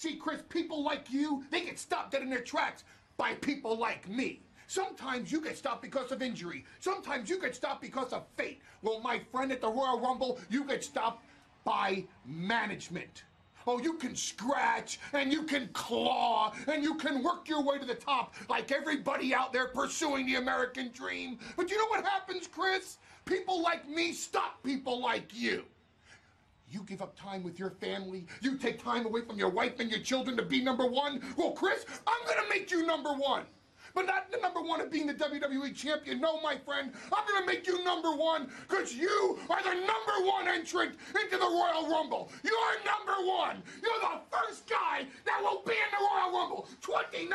See, Chris, people like you, they get stopped dead in their tracks by people like me. Sometimes you get stopped because of injury. Sometimes you get stopped because of fate. Well, my friend at the Royal Rumble, you get stopped by management. Oh, you can scratch and you can claw and you can work your way to the top like everybody out there pursuing the American dream. But you know what happens, Chris? People like me stop people like you. You give up time with your family. You take time away from your wife and your children to be number one. Well, Chris, I'm gonna make you number one. But not the number one of being the WWE champion. No, my friend. I'm gonna make you number one because you are the number one entrant into the Royal Rumble. You're number one. You're the first guy that will be in the Royal Rumble. 29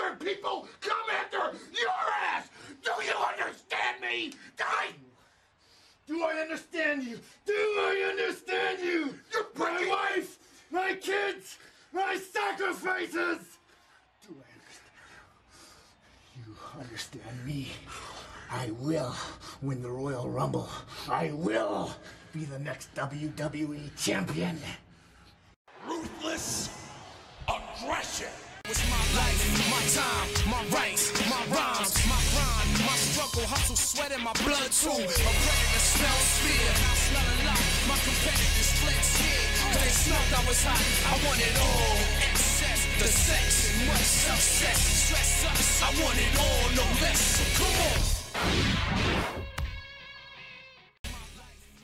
other people come after your ass. Do you understand me? Die. Do I understand you? Do I understand you? You're my wife, my kids, my sacrifices. Do I understand you? You understand me? I will win the Royal Rumble. I will be the next WWE champion. Ruthless aggression. It's my life, my time, my rights, my rhymes, my grind, my struggle, hustle, sweat in my blood too. A predator smells fear, I smell a lot. My competitors flex here, they smelled I was hot. I want it all. Excess, the sex, and much success. Stress us, I want it all, no less. So come on.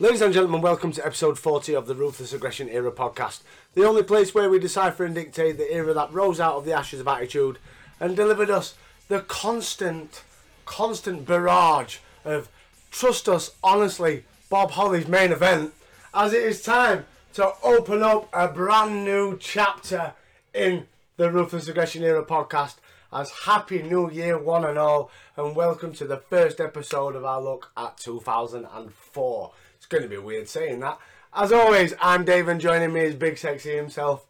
Ladies and gentlemen, welcome to episode 40 of the Ruthless Aggression Era podcast. The only place where we decipher and dictate the era that rose out of the ashes of attitude and delivered us the constant, constant barrage of trust us, honestly, Bob Holly's main event, as it is time to open up a brand new chapter in the Ruthless Aggression Era podcast. As happy new year, one and all, and welcome to the first episode of our look at 2004. It's going to be weird saying that. As always, I'm Dave, and joining me is Big Sexy himself.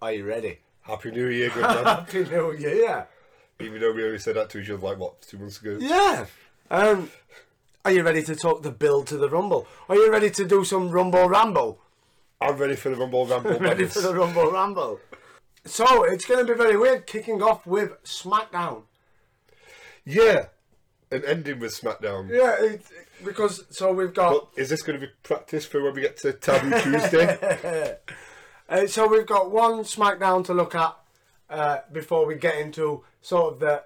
Are you ready? Happy New Year, good man. Happy New Year! yeah. Even though we only said that to each other like what two months ago. Yeah. Um, are you ready to talk the build to the Rumble? Are you ready to do some Rumble Ramble? I'm ready for the Rumble Ramble. ready for the Rumble Ramble. So it's going to be very weird. Kicking off with SmackDown. Yeah, and ending with SmackDown. Yeah, it- because so we've got is this going to be practice for when we get to Taboo Tuesday? uh, so we've got one SmackDown to look at uh, before we get into sort of the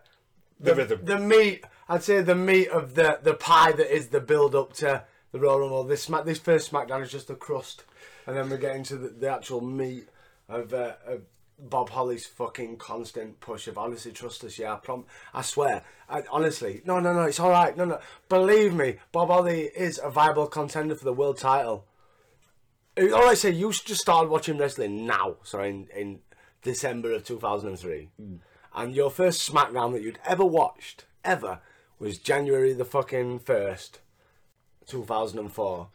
The rhythm. the meat. I'd say the meat of the the pie that is the build up to the Royal Rumble. This smack this first SmackDown is just the crust, and then we get into the, the actual meat of, uh, of Bob Holly's fucking constant push of honestly trust us. Yeah, I prom. I swear. I, honestly, no, no, no. It's all right. No, no. Believe me, Bob Holly is a viable contender for the world title. All I say, you just started watching wrestling now, sorry, in, in December of 2003. Mm. And your first SmackDown that you'd ever watched, ever, was January the fucking 1st, 2004.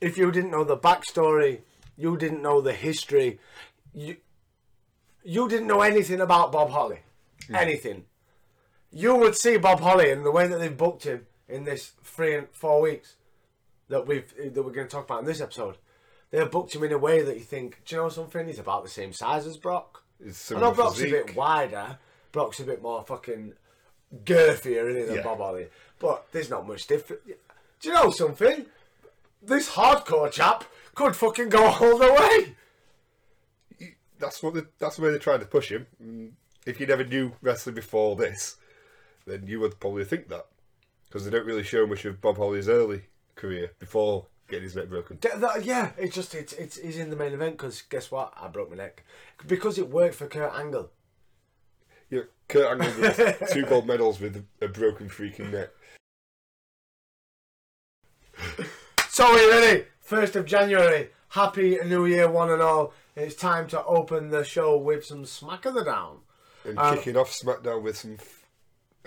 If you didn't know the backstory, you didn't know the history, you, you didn't know anything about Bob Holly. Anything. You would see Bob Holly and the way that they've booked him in this three and four weeks that we've that we're going to talk about in this episode. They have booked him in a way that you think, do you know something? He's about the same size as Brock. It's I know Brock's a bit wider. Brock's a bit more fucking girthier, isn't he, than Yeah. Bob Holly? But there's not much different. Do you know something? This hardcore chap could fucking go all the way. That's what. The, that's the way they're trying to push him. If you never knew wrestling before this, then you would probably think that because they don't really show much of Bob Holly's early career before getting his neck broken. Th- that- yeah, it's just it's it's he's in the main event because guess what? I broke my neck because it worked for Kurt Angle. Yeah, Kurt Angle with two gold medals with a, a broken freaking neck. So are you ready? First of January. Happy New Year, one and all. It's time to open the show with some smack of the down. And Um, kicking off SmackDown with some f-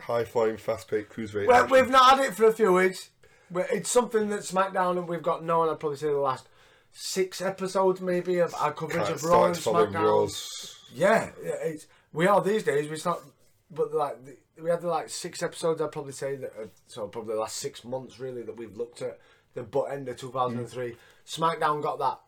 high flying, fast paced cruiserweight. Well, action. we've not had it for a few weeks. It's something that SmackDown and we've got known. I'd probably say the last six episodes maybe of our coverage Kinda of Raw and SmackDown. Yeah, yeah, it's we are these days. It's not, but like the, we had the like six episodes. I'd probably say that. Uh, so probably the last six months really that we've looked at the butt end of two thousand and three. SmackDown got that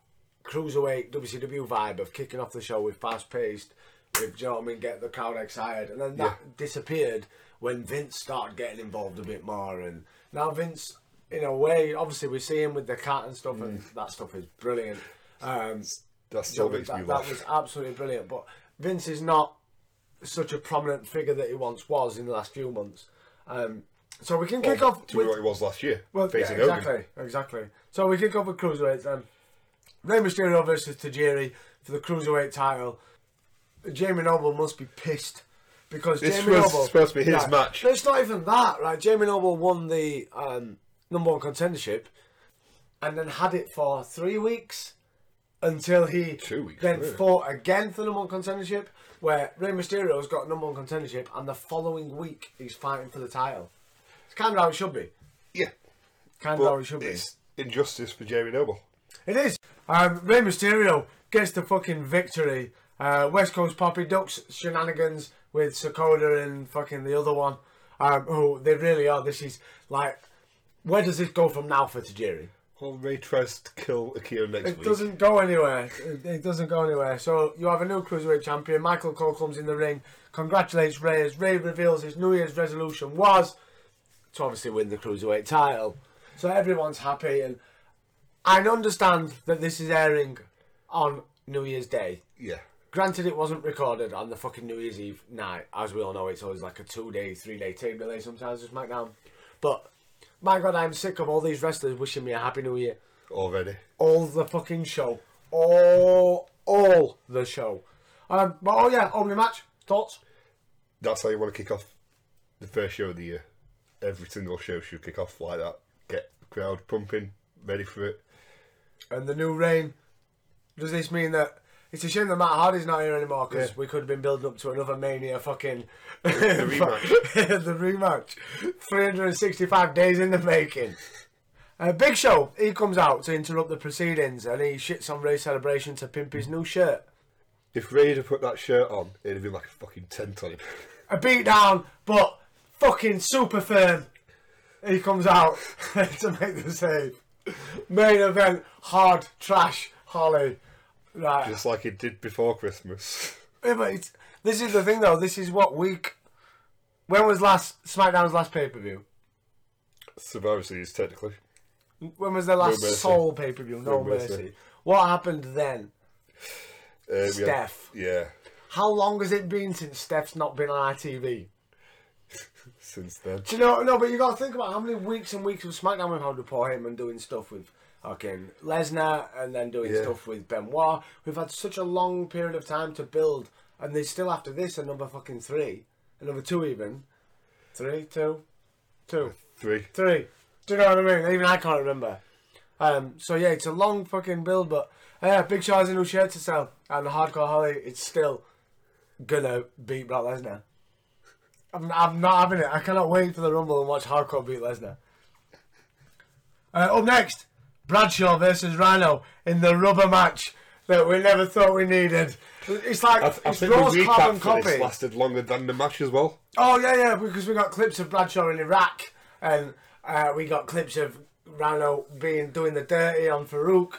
cruiserweight WCW vibe of kicking off the show with fast paced, with you know what I mean, get the crowd excited, and then that disappeared when Vince started getting involved a bit more, and now Vince, in a way, obviously we see him with the cat and stuff, and that stuff is brilliant. Um, That still that, makes me that was absolutely brilliant, but Vince is not such a prominent figure that he once was in the last few months. Um, so we can kick off to with what it was last year. well, yeah, facing Hogan. exactly, exactly. So we kick off with cruiserweights. Um, Rey Mysterio versus Tajiri for the cruiserweight title. Jamie Noble must be pissed because This Jamie was Noble supposed to be his match. It's not even that, right? Jamie Noble won the um, number one contendership, and then had it for three weeks until he Two weeks, then really? fought again for the number one contendership. Where Rey Mysterio's got number one contendership, and the following week he's fighting for the title. It's kind of how it should be. Yeah, Kind of how it should be. it's injustice for Jamie Noble. It is. Um, Rey Mysterio gets the fucking victory. Uh, West Coast Poppy Ducks shenanigans with Sakoda and fucking the other one. Um, who they really are. This is like, where does this go from now for Tajiri? Well, Rey tries to kill Akira next It week. doesn't go anywhere. It, it doesn't go anywhere. So you have a new cruiserweight champion. Michael Cole comes in the ring, congratulates Rey as Rey reveals his New Year's resolution was to obviously win the cruiserweight title. So everyone's happy, and I understand that this is airing on New Year's Day. Yeah, Granted, it wasn't recorded on the fucking New Year's Eve night. As we all know, it's always like a two day, three day tape delay sometimes with SmackDown. But my god, I'm sick of all these wrestlers wishing me a happy new year already. all the fucking show. All, all the show. Um, but oh yeah, opening match. Thoughts? That's how you want to kick off the first show of the year. Every single show should kick off like that. Get the crowd pumping, ready for it. And the new reign. Does this mean that it's a shame that Matt Hardy's not here anymore because Yeah. we could have been building up to another Mania fucking The rematch. the rematch. 365 days in the making. Uh, Big Show, he comes out to interrupt the proceedings and he shits on Rey's celebration to pimp his new shirt. If Rey had put that shirt on, it'd have been like a fucking tent on him. a beat down, but fucking super firm. He comes out to make the save. Main event, hard trash, Holly. Right. Just like it did before Christmas. Yeah, but it's, this is the thing though. This is what week. When was last SmackDown's last pay per view? Survivor Series, technically. When was the last Mercy. Soul pay per view? No, No Mercy. mercy. What happened then? Uh, had- Steph. yeah, How long has it been since Steph's not been on ITV? Since then. Do you know? No, but you got to think about how many weeks and weeks of SmackDown we've had with Paul Heyman doing stuff with fucking Lesnar and then doing Yeah. stuff with Benoit. We've had such a long period of time to build, and they still after this a number fucking three, a number two even, three, two, two, Three. three. Do you know what I mean? Even I can't remember. Um, so yeah, it's a long fucking build, but uh, Big Show has a new shirt to sell, and Hardcore Holly, it's still gonna beat Brock Lesnar. I'm, I'm not having it. I cannot wait for the Rumble and watch Hardcore beat Lesnar. Uh, up next, Bradshaw versus Rhino in the rubber match that we never thought we needed. It's like I, I it's think the carbon recap for this copy. lasted longer than the match as well. Oh yeah, yeah, because we got clips of Bradshaw in Iraq, and uh, we got clips of Rhino being doing the dirty on Faarooq.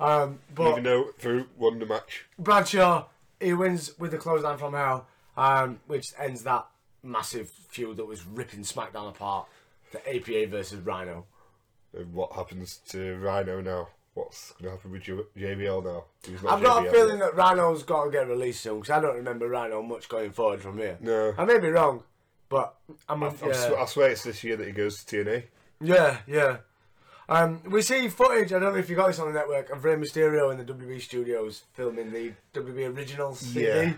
Um, but Even though Faarooq won the match. Bradshaw he wins with the clothesline from hell, um, which ends that massive feud that was ripping SmackDown apart. The APA versus Rhino. And what happens to Rhino now? What's going to happen with J- JBL now? He's not I've got a JBL. feeling that Rhino's got to get released soon because I don't remember Rhino much going forward from here. No. I may be wrong, but I'm. I, yeah. sw- I swear it's this year that he goes to TNA. Yeah, yeah. Um, we see footage, I don't know if you got this on the network, of Rey Mysterio in the WB studios filming the WB original CD. Yeah.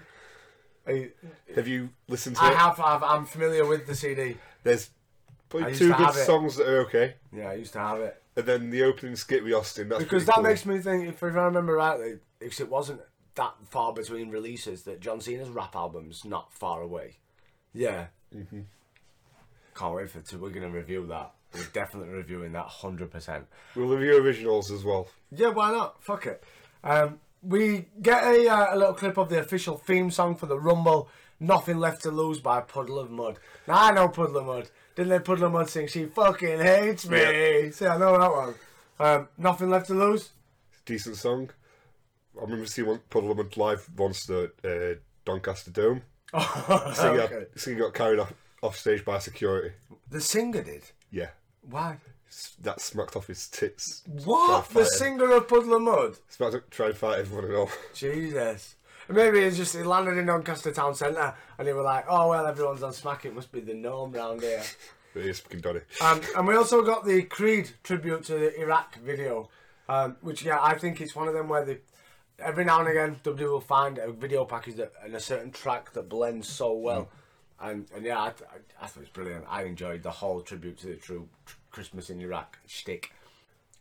I, Have you listened to I it? have, I've, I'm familiar with the CD. There's I probably used two to good have it. songs that are okay. Yeah, I used to have it. And then the opening skit with Austin. That's Because pretty that cool. makes me think, if I remember rightly, because it wasn't that far between releases, that John Cena's rap album's not far away. Yeah. Mm-hmm. Can't wait for to. We're going to review that. We're definitely reviewing that 100%. We'll review originals as well. Yeah, why not? Fuck it. Um, we get a, uh, a little clip of the official theme song for the Rumble, Nothing Left to Lose by Puddle of Mudd. Now, I know Puddle of Mudd. Didn't they Puddle of Mudd sing, She fucking hates me? Yeah. See, I know that one. Um, Nothing Left to Lose? Decent song. I remember seeing one Mud live once at uh, Doncaster Dome. Singer, Okay. singer got carried off, off stage by security. The singer did. Yeah, Why? That smacked off his tits. What? The singer of Puddle of Mudd? Smacked up, tried to fight everyone and all. Jesus. Maybe it's just he landed in Doncaster Town Centre and they were like, oh well, everyone's on smack. It must be the norm round here. But he's fucking done it. Um, and we also got the Creed tribute to the Iraq video, um, which yeah, I think it's one of them where they every now and again WWE will find a video package that and a certain track that blends so well, and and yeah, I, I, I thought it was brilliant. I enjoyed the whole tribute to the true tr- Christmas in Iraq shtick.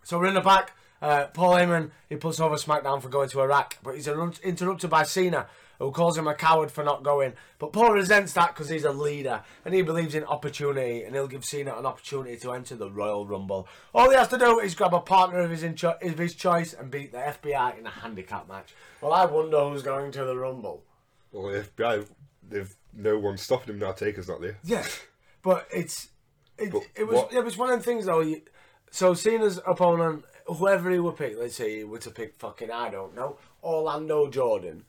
So we're in the back. Uh, Paul Heyman he puts over SmackDown for going to Iraq, but he's interrupted by Cena, who calls him a coward for not going. But Paul resents that because he's a leader and he believes in opportunity, and he'll give Cena an opportunity to enter the Royal Rumble. All he has to do is grab a partner of his incho- of his choice and beat the FBI in a handicap match. Well, I wonder who's going to the Rumble. Well, the FBI, they've no one stopping him now. Taker's not there. Yeah, but it's it, it was what- it was one of the things though. You, so Cena's opponent, whoever he would pick, let's say he were to pick fucking I don't know Orlando Jordan.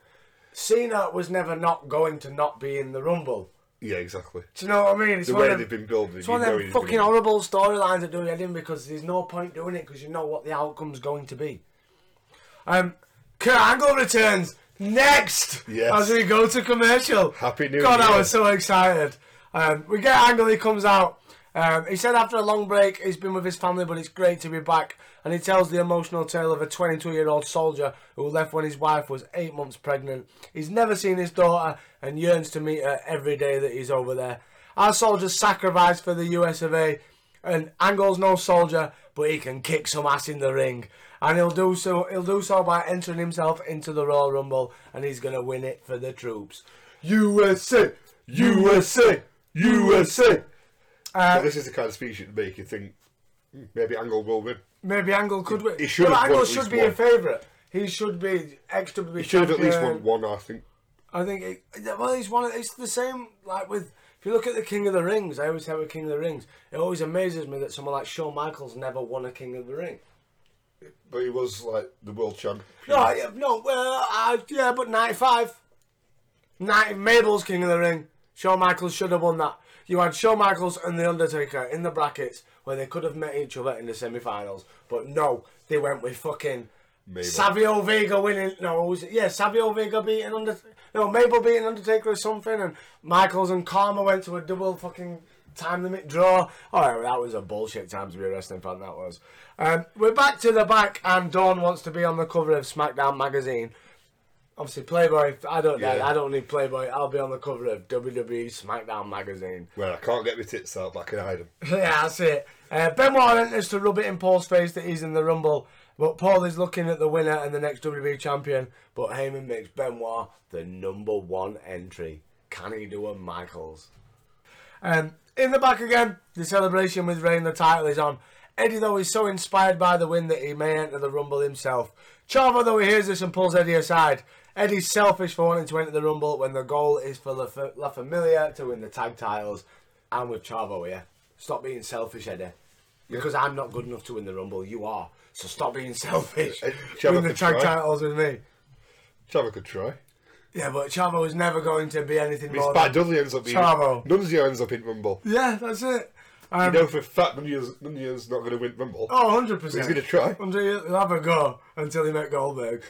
Cena was never not going to not be in the Rumble. Yeah, exactly. Do you know what I mean? It's The way of they've been building, it's one of them fucking horrible storylines that do editing because there's no point doing it because you know what the outcome's going to be. Um, Kurt Angle returns next Yes. as we go to commercial. Happy New God, I Year. was so excited. Um, we get Angle, he comes out. Um, he said after a long break, he's been with his family, but it's great to be back. And he tells the emotional tale of a 22 year old soldier who left when his wife was eight months pregnant. He's never seen his daughter and yearns to meet her every day that he's over there. Our soldier's sacrificed for the US of A, and Angle's no soldier, but he can kick some ass in the ring. And he'll do so. He'll do so by entering himself into the Royal Rumble, and he's gonna win it for the troops. USA, USA, USA. But this is the kind of speech you'd make you think hmm, maybe Angle will win. Maybe Angle could win. He should have Angle should be a one. favourite. He should be XW He should have at least won one, I think. I think. It, well, he's one. It's the same like with. If you look at the King of the Rings, I always have a King of the Rings, it always amazes me that someone like Shawn Michaels never won a King of the Ring. But he was like the world champ. No, yeah, no, well, uh, yeah, but 95. 90, Mabel's King of the Ring. Shawn Michaels should have won that. You had Shawn Michaels and The Undertaker in the brackets where they could have met each other in the semi finals. But no, they went with fucking Mabel. Savio Vega winning. No, was it? Yeah, Savio Vega beating Undertaker. No, Mabel beating Undertaker or something. And Michaels and Kama went to a double fucking time limit draw. Oh, that was a bullshit time to be a wrestling fan, that was. Um, we're back to the back, and Dawn wants to be on the cover of SmackDown magazine. Obviously, Playboy. I don't. Yeah. I don't need Playboy. I'll be on the cover of WWE SmackDown magazine. Well, I can't get my tits out, but I can hide them. yeah, that's it. Uh, Benoit enters to rub it in Paul's face that he's in the Rumble, but Paul is looking at the winner and the next WWE champion. But Heyman makes Benoit the number one entry. Can he do a Michaels? Um, in the back again, the celebration with Reign the title is on. Eddie, though, is so inspired by the win that he may enter the Rumble himself. Chavo, though, he hears this and pulls Eddie aside. Eddie's selfish for wanting to enter the Rumble when the goal is for La, Fa- La Familia to win the tag titles. I'm with Chavo here. Stop being selfish, Eddie. Because I'm not good enough to win the Rumble. You are. So stop being selfish. Chavo win the tag try. titles with me. Chavo could try. Yeah, but Chavo is never going to be anything It's more bad. than... Dudley ends up being. Chavo. Nunzio ends up in Rumble. Yeah, that's it. Um, You know for a fact Nunzio's, Nunzio's not going to win Rumble. Oh, 100%. He's going to try. He'll have a go until he met Goldberg.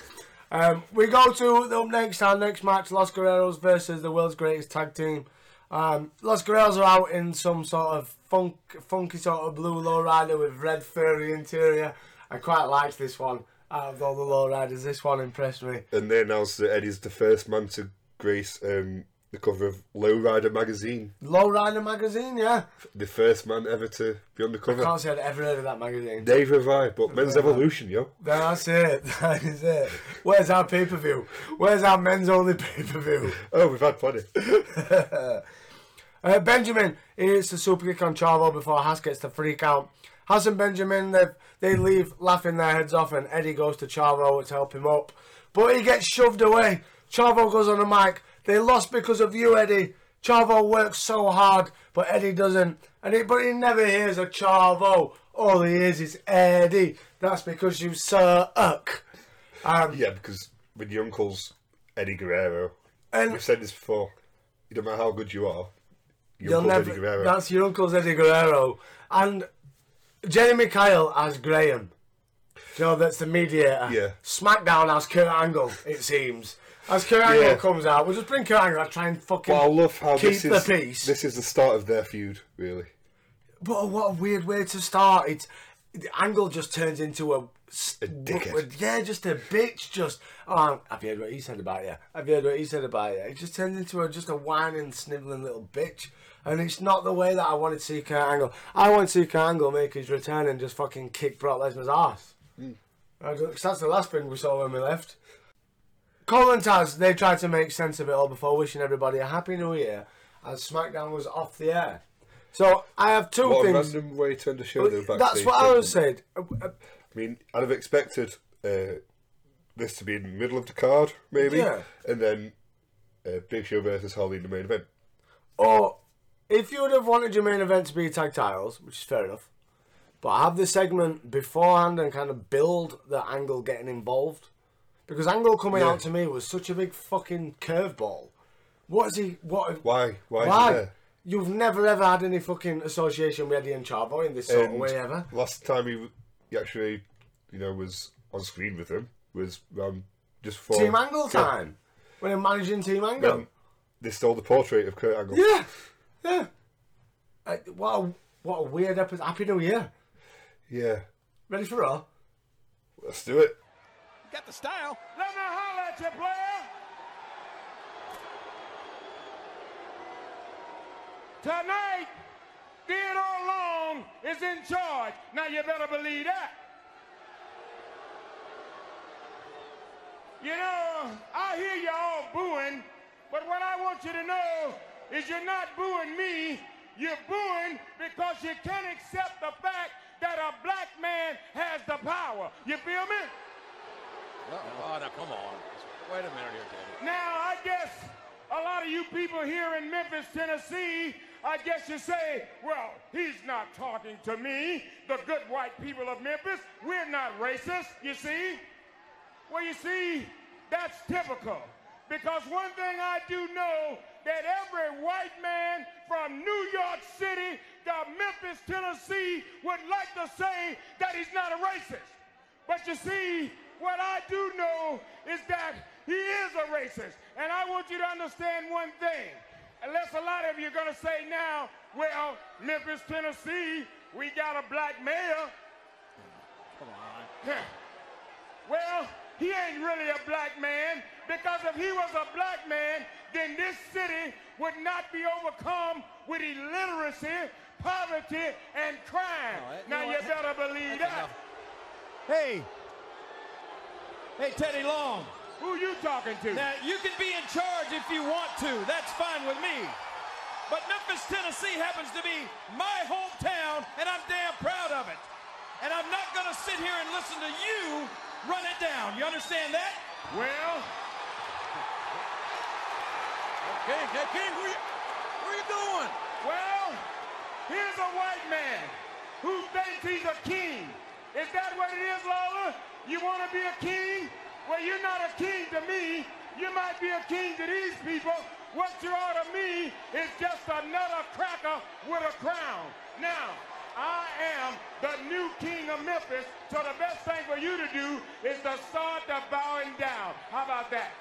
Um, we go to the next, our next match, Los Guerreros versus the world's greatest tag team. Um, Los Guerreros are out in some sort of funk, funky sort of blue lowrider with red furry interior. I quite liked this one. Out of all the lowriders, this one impressed me. And they announced that Eddie's the first man to grace um, the cover of Lowrider magazine. Lowrider magazine, yeah. The first man ever to be on the cover. Can't say I'd ever heard of that magazine. Dave I, but Men's Evolution, yo. That's it. That is it. Where's our pay per view? Where's our men's only pay per view? Oh, we've had plenty. Uh, Benjamin hits the super kick on Chavo before Haas gets the freak out. Haas and Benjamin they they leave laughing their heads off, and Eddie goes to Chavo to help him up, but he gets shoved away. Chavo goes on the mic. They lost because of you, Eddie. Chavo works so hard, but Eddie doesn't. And but he never hears a Chavo. All he hears is Eddie. That's because you suck. Um, Yeah, because when your uncle's Eddie Guerrero. And- We've said this before. You don't matter how good you are. Your You'll uncle's never. Eddie Guerrero. That's your uncle's Eddie Guerrero, and Jeremy Kyle as Graham. You know that's the mediator. Yeah. SmackDown as Kurt Angle. It seems. As Kurt Angle Yeah. comes out, we'll just bring Kurt Angle. out, Try and fucking Well, I love how keep this the is peace. this is the start of their feud, really. But what a weird way to start. It's the Angle just turns into a dickhead. Yeah, just a bitch. Just oh, have you heard what he said about you? Have you heard what he said about you? It just turns into a just a whining, snivelling little bitch. And it's not the way that I wanted to see Kurt Angle. I want to see Kurt Angle make his return and just fucking kick Brock Lesnar's ass. Hmm. 'cause that's the last thing we saw when we left. Cole and Taz, they tried to make sense of it all before wishing everybody a happy new year as SmackDown was off the air. So I have two What a things. random way to end the show. though, That's what I was saying. Uh, uh, I mean, I'd have expected uh, this to be in the middle of the card, maybe, Yeah. and then uh, Big Show versus Holly in the main event. Or if you would have wanted your main event to be tag titles, which is fair enough, but have the segment beforehand and kind of build the Angle getting involved. Because Angle coming Yeah. out to me was such a big fucking curveball. What is he? What? Why? Why? Why? You've never ever had any fucking association with Eddie and Chavo in this sort of way ever. Last time he, he actually, you know, was on screen with him was um, just for Team Angle time. When I'm managing Team Angle. When they stole the portrait of Kurt Angle. Yeah, yeah. Uh, what a what a weird episode. Happy New Year. Yeah. Ready for Raw? Let's do it. Got the style. Let me holler at you, player. Tonight, Theodore Long is in charge. Now you better believe that. You know, I hear you all booing, but what I want you to know is you're not booing me. You're booing because you can't accept the fact that a black man has the power. You feel me? Oh, now come on. Wait a minute here, Teddy. Now, I guess a lot of you people here in Memphis, Tennessee, I guess you say, well, he's not talking to me, the good white people of Memphis. We're not racist, you see? Well, you see, that's typical. Because one thing I do know that every white man from New York City to Memphis, Tennessee would like to say that he's not a racist. But you see, what I do know is that he is a racist. And I want you to understand one thing. Unless a lot of you are going to say now, well, Memphis, Tennessee, we got a black mayor. Come on. Well, he ain't really a black man because if he was a black man, then this city would not be overcome with illiteracy, poverty, and crime. All right, you now you better believe that. enough. Hey. Hey, Teddy Long. Who are you talking to? Now, you can be in charge if you want to. That's fine with me. But Memphis, Tennessee happens to be my hometown, and I'm damn proud of it. And I'm not going to sit here and listen to you run it down. You understand that? Well, King, hey, King, where you, where you doing? well, here's a white man who thinks he's a king. Is that what it is, Lola? You want to be a king? Well, you're not a king to me. You might be a king to these people. What you are to me is just another cracker with a crown. Now, I am the new king of Memphis, so the best thing for you to do is to start bowing down. How about that?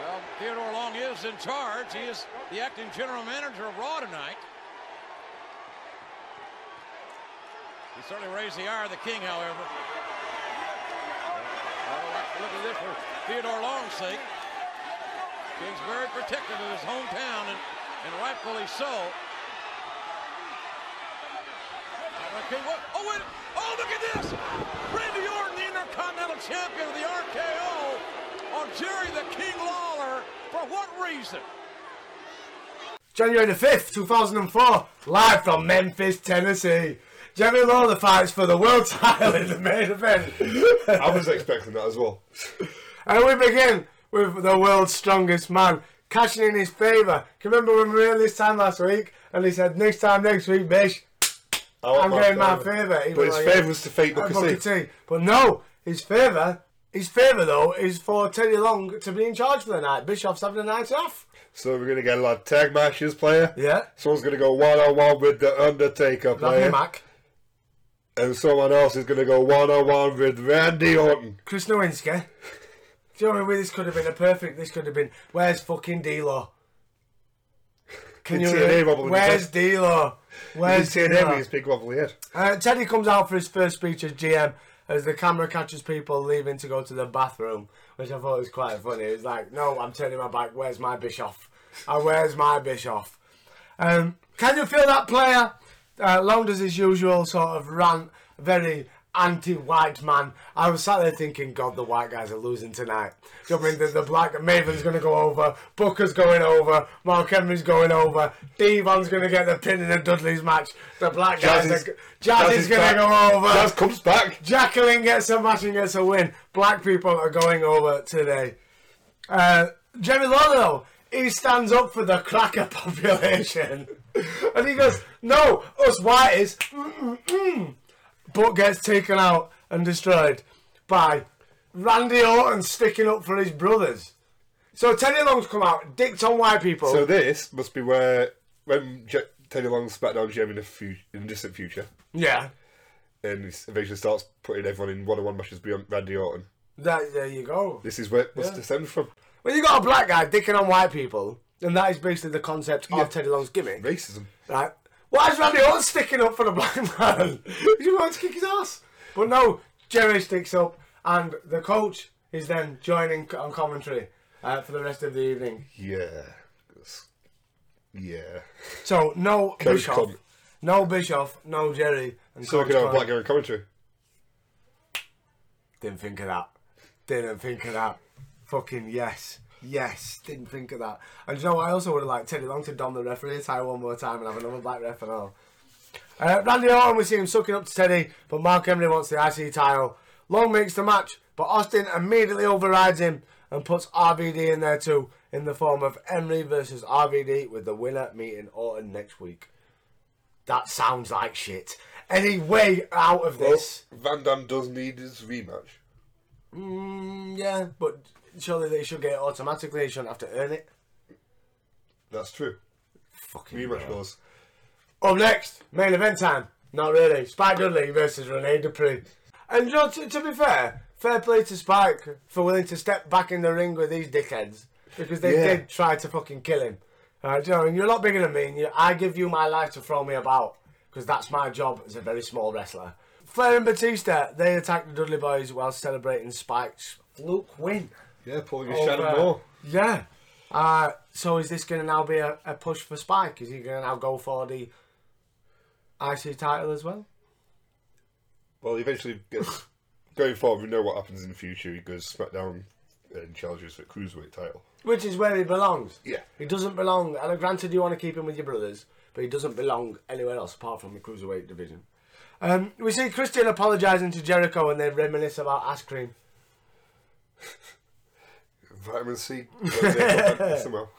Well, Theodore Long is in charge. He is the acting general manager of Raw tonight. He certainly raised the ire of the king, however. Look at this for Theodore Long's sake. King's very protective of his hometown, and, and rightfully so. King, what? Oh, wait! Oh, look at this! Randy Orton, the Intercontinental Champion of the RKO, on Jerry the King Lawler. For what reason? January the 5th, 2004, live from Memphis, Tennessee. Jeremy Lawler fights for the world title in the main event. I was expecting that as well. and we begin with the world's strongest man cashing in his favour. Can you remember when we were here this time last week and he said, next time next week, want I'm getting my favour. But his like, favour was to fake "Uh, Booker Booker T. T. But no, his favour, his favour though, is for Teddy Long to be in charge for the night. Bischoff's having a night off. So we're gonna get a lot of tag matches player. Yeah. Someone's gonna go one on one with the Undertaker player, Mack, and someone else is gonna go one on one with Randy Orton. Chris Nowinski. Do you know what I mean? This could have been a perfect. This could have been. Where's fucking D'Lo? Can you? see a name wobbling his Where's. D'Lo? Where's D'Lo? his big wobbly head. Uh, Teddy comes out for his first speech as GM as the camera catches people leaving to go to the bathroom, which I thought was quite funny. It's like, no, I'm turning my back. Where's my Bischoff? Uh, where's my Bischoff? Um, can you feel that player? Uh, Long does his usual sort of rant, very anti-white man. I was sat there thinking, God, the white guys are losing tonight. I mean? The, the black Maven's going to go over, Booker's going over, Mark Henry's going over, D-Von's going to get the pin in the Dudley's match. The black guys Jazz is- Jazz, Jazz is is going to go over. Jazz comes back. Jacqueline gets a match and gets a win. Black people are going over today. Uh, Jerry Lawler, though, he stands up for the cracker population. and he goes, No, us whiteys, mm-mm-mm," but gets taken out and destroyed by Randy Orton sticking up for his brothers. So Teddy Long's come out, dicked on white people. So this must be where when Je- Teddy Long's SmackDown GM in the fu- in the distant future, yeah, and he eventually starts putting everyone in one-on-one matches beyond Randy Orton. that, there you go. This is where it must Yeah. descend from. When you got a black guy dicking on white people, and that is basically the concept Yeah. of Teddy Long's gimmick. Racism. Right? Why is Randy Orton sticking up for the black man? you want to kick his ass. But no, Jerry sticks up, and the coach is then joining on commentary uh, for the rest of the evening. Yeah. Yeah. So no Coach Bischoff, Con- no Bischoff, no Jerry, and So we Coach can have a black guy commentary. Didn't think of that. Didn't think of that. Fucking yes. Yes, didn't think of that. And you know what? I also would have liked Teddy Long to don the referee tie one more time and have another black ref and all. Uh, Randy Orton, we see him sucking up to Teddy, but Mark Henry wants the IC title. Long makes the match, but Austin immediately overrides him and puts RVD in there too, in the form of Henry versus RVD, with the winner meeting Orton next week. That sounds like shit. Any way out of this? Van Dam does need his rematch. Mm, yeah, but surely they should get it automatically. They shouldn't have to earn it. That's true. Fucking Rematch. Up next, main event time. Not really. Spike Dudley versus Rene Dupree. And you know, to, to be fair, fair play to Spike for willing to step back in the ring with these dickheads because they Yeah. did try to fucking kill him. Uh, you know, and you're a lot bigger than me. And you, I give you my life to throw me about because that's my job as a very small wrestler. Flair and Batista they attacked the Dudley Boys while celebrating Spike's fluke win. Yeah, pulling his over- Shannon Moore. Yeah. Uh, so is this going to now be a, a push for Spike? Is he going to now go for the IC title as well? Well, he eventually gets. going forward, we know what happens in the future. He goes SmackDown and challenges for the Cruiserweight title. Which is where he belongs. Yeah. He doesn't belong. And granted, you want to keep him with your brothers, but he doesn't belong anywhere else apart from the cruiserweight division. Um, we see Christian apologising to Jericho and they reminisce about ice cream. Vitamin C. Somehow.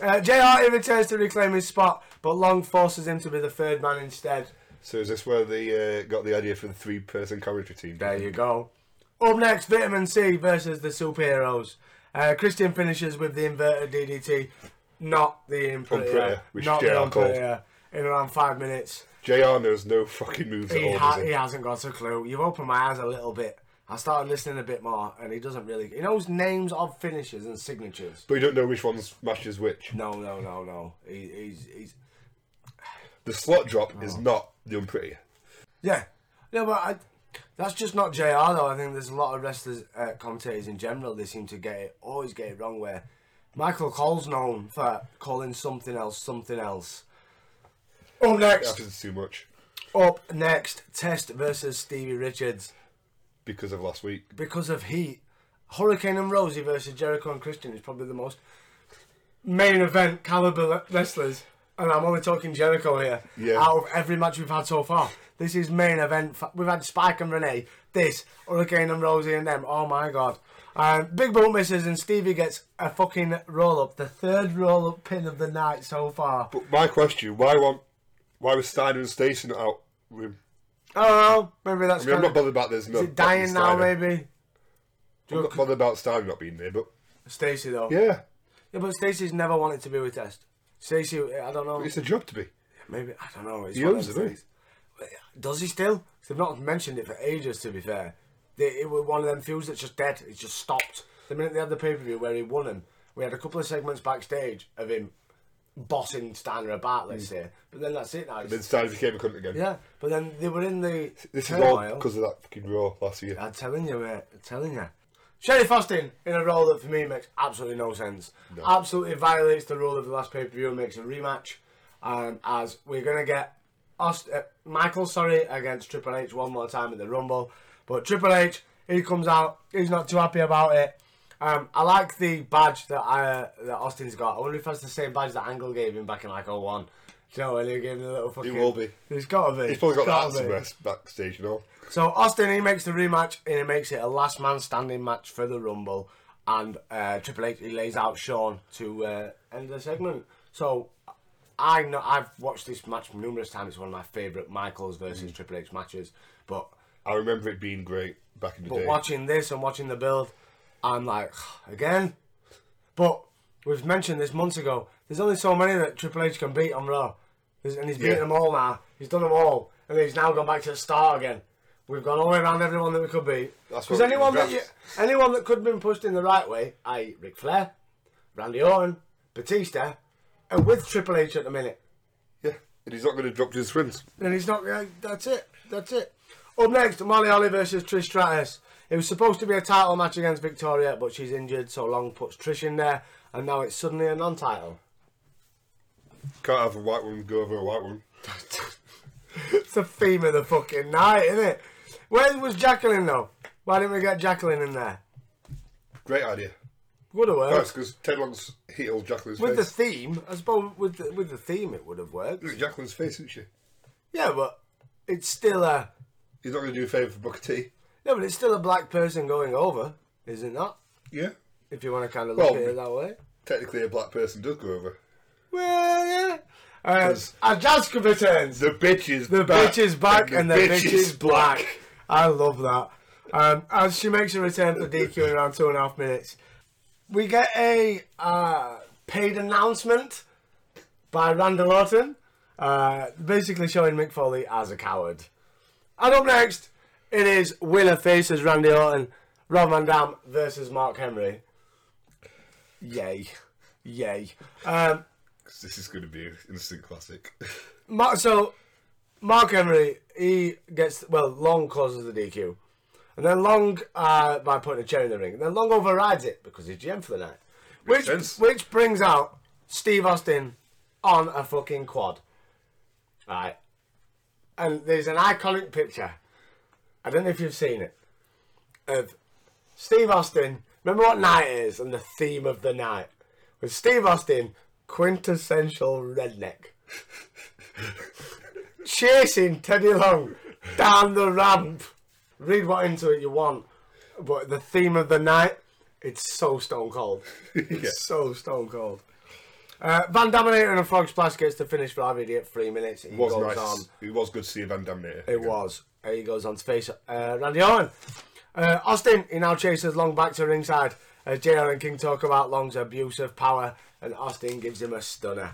Uh, JR returns to reclaim his spot, but Long forces him to be the third man instead. So is this where they uh, got the idea for the three-person commentary team? There you go. Up next, Vitamin C versus the superheroes. Uh, Christian finishes with the inverted DDT, not the Unprettier, which not JR the in around five minutes. JR knows no fucking moves He, at all. ha- he? hasn't got a clue. You've opened my eyes a little bit. I started listening a bit more, and he doesn't really. He knows names of finishes and signatures. But you don't know which ones matches which. No, no, no, no. He, he's, he's The slot drop Oh. is not the unpretty. Yeah. No, but I, that's just not JR though. I think there's a lot of wrestlers, uh, commentators in general, they seem to get it, always get it wrong. Where Michael Cole's known for calling something else something else. Up next, happens too much up next, Test versus Stevie Richards because of last week. because of heat. Hurricane and Rosey versus Jericho and Christian is probably the most main event caliber wrestlers, and I'm only talking Jericho here. Yeah. Out of every match we've had so far, this is main event. fa- We've had Spike and Rene. This Hurricane and Rosey and them. Oh my god. Um, Big Boot misses and Stevie gets a fucking roll up, the third roll up pin of the night so far. But my question: Why want? Why was Steiner and Stacy not out with I. Maybe that's I mean, I'm not bothered about no. Is it dying now? Maybe. I'm not bothered about Steiner not being there, but Stacy though. yeah, Yeah, but Stacy's never wanted to be with Test. Stacy, I don't know. it's a job to be. Maybe I don't know. It's He owns of it, doesn't he? still? Does he still? 'Cause They've not mentioned it for ages. To be fair, they, it was one of them feuds that's just dead. It's just stopped. The minute they had the pay per view where he won him, we had a couple of segments backstage of him bossing Steiner about, let's say. But then that's it now. Hmm. Then It's- Steiner became a cunt again. yeah, but then they were in the This is all turmoil. because of that fucking Raw last year. I'm telling you, mate. I'm telling you. Sherry Austin in a role that for me makes absolutely no sense. Absolutely violates the rule of the last pay per view and makes a rematch. As we're gonna get Aust- uh, Michael, sorry, against Triple H one more time at the Rumble, but Triple H he comes out. He's not too happy about it. Um, I like the badge that uh, that Austin's got. I wonder if that's the same badge that Angle gave him back in like 01. Do you know when he gave him the little fucking? He will be. He's got to be. He's probably got that be. somewhere backstage, you know. So Austin he makes the rematch and he makes it a last man standing match for the Rumble, and uh, Triple H he lays out Shawn to uh, end the segment. So I know I've watched this match numerous times. It's one of my favourite Michaels versus Triple H matches. But I remember it being great back in the but day. But watching this and watching the build, I'm like again. But we've mentioned this months ago. There's only so many that Triple H can beat on Raw, There's- and he's beaten Yeah. them all now. He's done them all, and he's now gone back to the start again. We've gone all the way around everyone that we could beat. That's Because anyone that you, anyone that could have been pushed in the right way, i.e. Ric Flair, Randy Orton, Batista, and with Triple H at the minute, Yeah, and he's not going to drop to his friends. And he's not. That's it. That's it. Up next, Molly Holly versus Trish Stratus. It was supposed to be a title match against Victoria, but she's injured, so Long puts Trish in there, and now it's suddenly a non-title. Can't have a white one go over a white one. It's the theme of the fucking night, isn't it? Where was Jacqueline though? Why didn't we get Jacqueline in there? Great idea. Would have That's worked. because Ted Long's healed Jacqueline's With the theme, I suppose with the, with the theme it would have worked. Look at Jacqueline's face, isn't she? Yeah, but it's still a He's not going to do a favour for Booker T. no, but it's still a black person going over, is it not? Yeah. If you want to kind of look Well, at it that way. Technically, a black person does go over. Well, yeah. Uh, 'Cause- and Jaska returns. The bitch is The bitch is back and the, bitch, is black. I love that. Um, as she makes a return for DQ in around two and a half minutes, we get a uh, paid announcement by Randall Orton, uh, basically showing Mick Foley as a coward. And up next, it is winner faces Randy Orton, Rob Van Dam versus Mark Henry. Yay. Yay. Um, This is going to be an instant classic. Mark, so Mark Henry, he gets well. Long causes the DQ, and then Long uh, by putting a chair in the ring, and then Long overrides it because he's GM for the night, which sense. which brings out Steve Austin on a fucking quad, right? And there's an iconic picture. I don't know if you've seen it of Steve Austin. Remember what night it is and the theme of the night with Steve Austin, quintessential redneck chasing Teddy Long down the ramp. Read what into it you want, but the theme of the night, it's so stone cold. It's Yeah. so stone cold. Uh, Van Daminator and a frog splash gets to finish for RVD at three minutes. It was goes nice. on. It was good to see a Van Dam. It was. Uh, He goes on to face uh, Randy Orton. Uh, Austin, he now chases Long back to ringside. As JR and King talk about Long's abuse of power, and Austin gives him a stunner.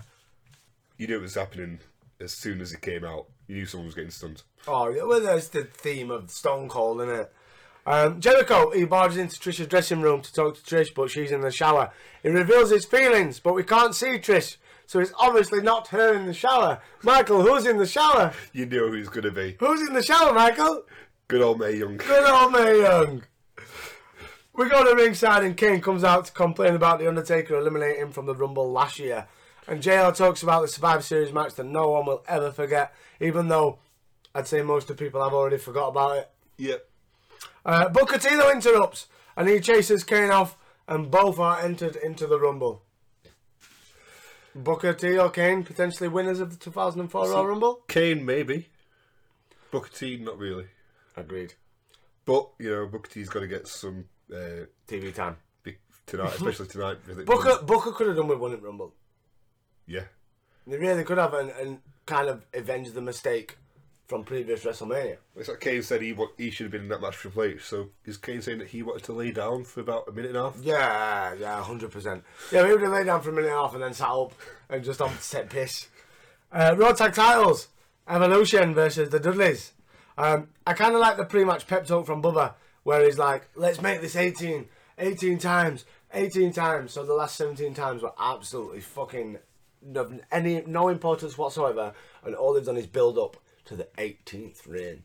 You knew it was happening as soon as it came out. You knew someone was getting stunned. Oh, yeah, well, that's the theme of Stone Cold, isn't it? Um, Jericho, he barges into Trish's dressing room to talk to Trish, but she's in the shower. He reveals his feelings, but we can't see Trish, so it's obviously not her in the shower. Michael, who's in the shower? You knew who he going to be. Who's in the shower, Michael? Good old Mae Young. Good old Mae Young. We go to ringside and Kane comes out to complain about The Undertaker eliminating him from the Rumble last year. And JR talks about the Survivor Series match that no one will ever forget, even though I'd say most of the people have already forgot about it. Yep. Uh, Booker T though interrupts and he chases Kane off and both are entered into the Rumble. Booker T or Kane potentially winners of the 2004 Royal Rumble? Kane, maybe. Booker T, not really. Agreed. But, you know, Booker T's got to get some uh, TV time. big tonight, especially tonight. Booker Booker could have done with winning Rumble. Yeah. They really could have and, and kind of avenged the mistake from previous WrestleMania. It's like Kane said he wa- he should have been in that match for Triple H. So is Kane saying that he wanted to lay down for about a minute and a half? Yeah, yeah, hundred percent. Yeah, we would have laid down for a minute and a half and then sat up and just on set piss. Uh, Raw tag titles: Evolution versus the Dudleys. Um, I kind of like the pre-match pep talk from Bubba, where he's like, "Let's make this 18, 18 times, 18 times." So the last 17 times were absolutely fucking no, any no importance whatsoever, and all they've done is build up to the 18th reign.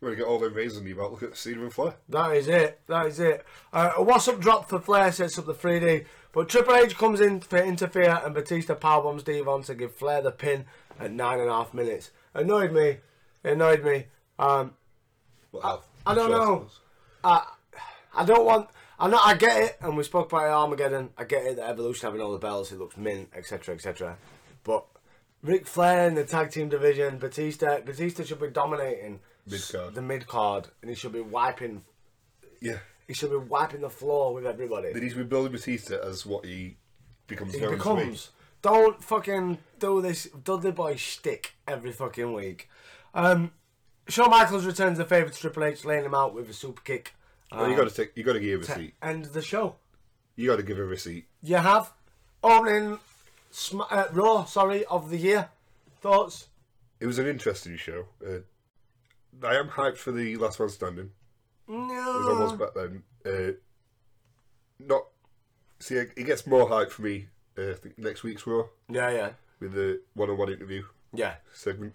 We're gonna get all the raisins on you about look at Cena and Flair. That is it. That is it. Uh, a what's up drop for Flair sets up the 3D, but Triple H comes in to interfere and Batista powerbombs D-Von to give Flair the pin at nine and a half minutes. Annoyed me. Annoyed me. Um, What I? I don't know. I I don't want. I know. I get it, and we spoke about it Armageddon. I get it. The Evolution having all the bells. it looks mint, etc., etc. But Ric Flair in the tag team division, Batista, Batista should be dominating Mid-card. the mid card, and he should be wiping. Yeah. He should be wiping the floor with everybody. They need to be building Batista as what he becomes He known to becomes. Don't fucking do this Dudley Boy shtick every fucking week. Um, Shawn Michaels returns the favour to Triple H, laying him out with a super kick. be. Well, you got to take. You got to give a receipt. End the show. You got to give a receipt. You have opening sm- uh, Raw, sorry, of the year. Thoughts? It was an interesting show. Uh, I am hyped for the Last Man Standing. As I was No. back then. Uh, not. See, it gets more hype for me. Uh, I think next week's Raw Yeah, yeah, with the one-on-one interview yeah. segment.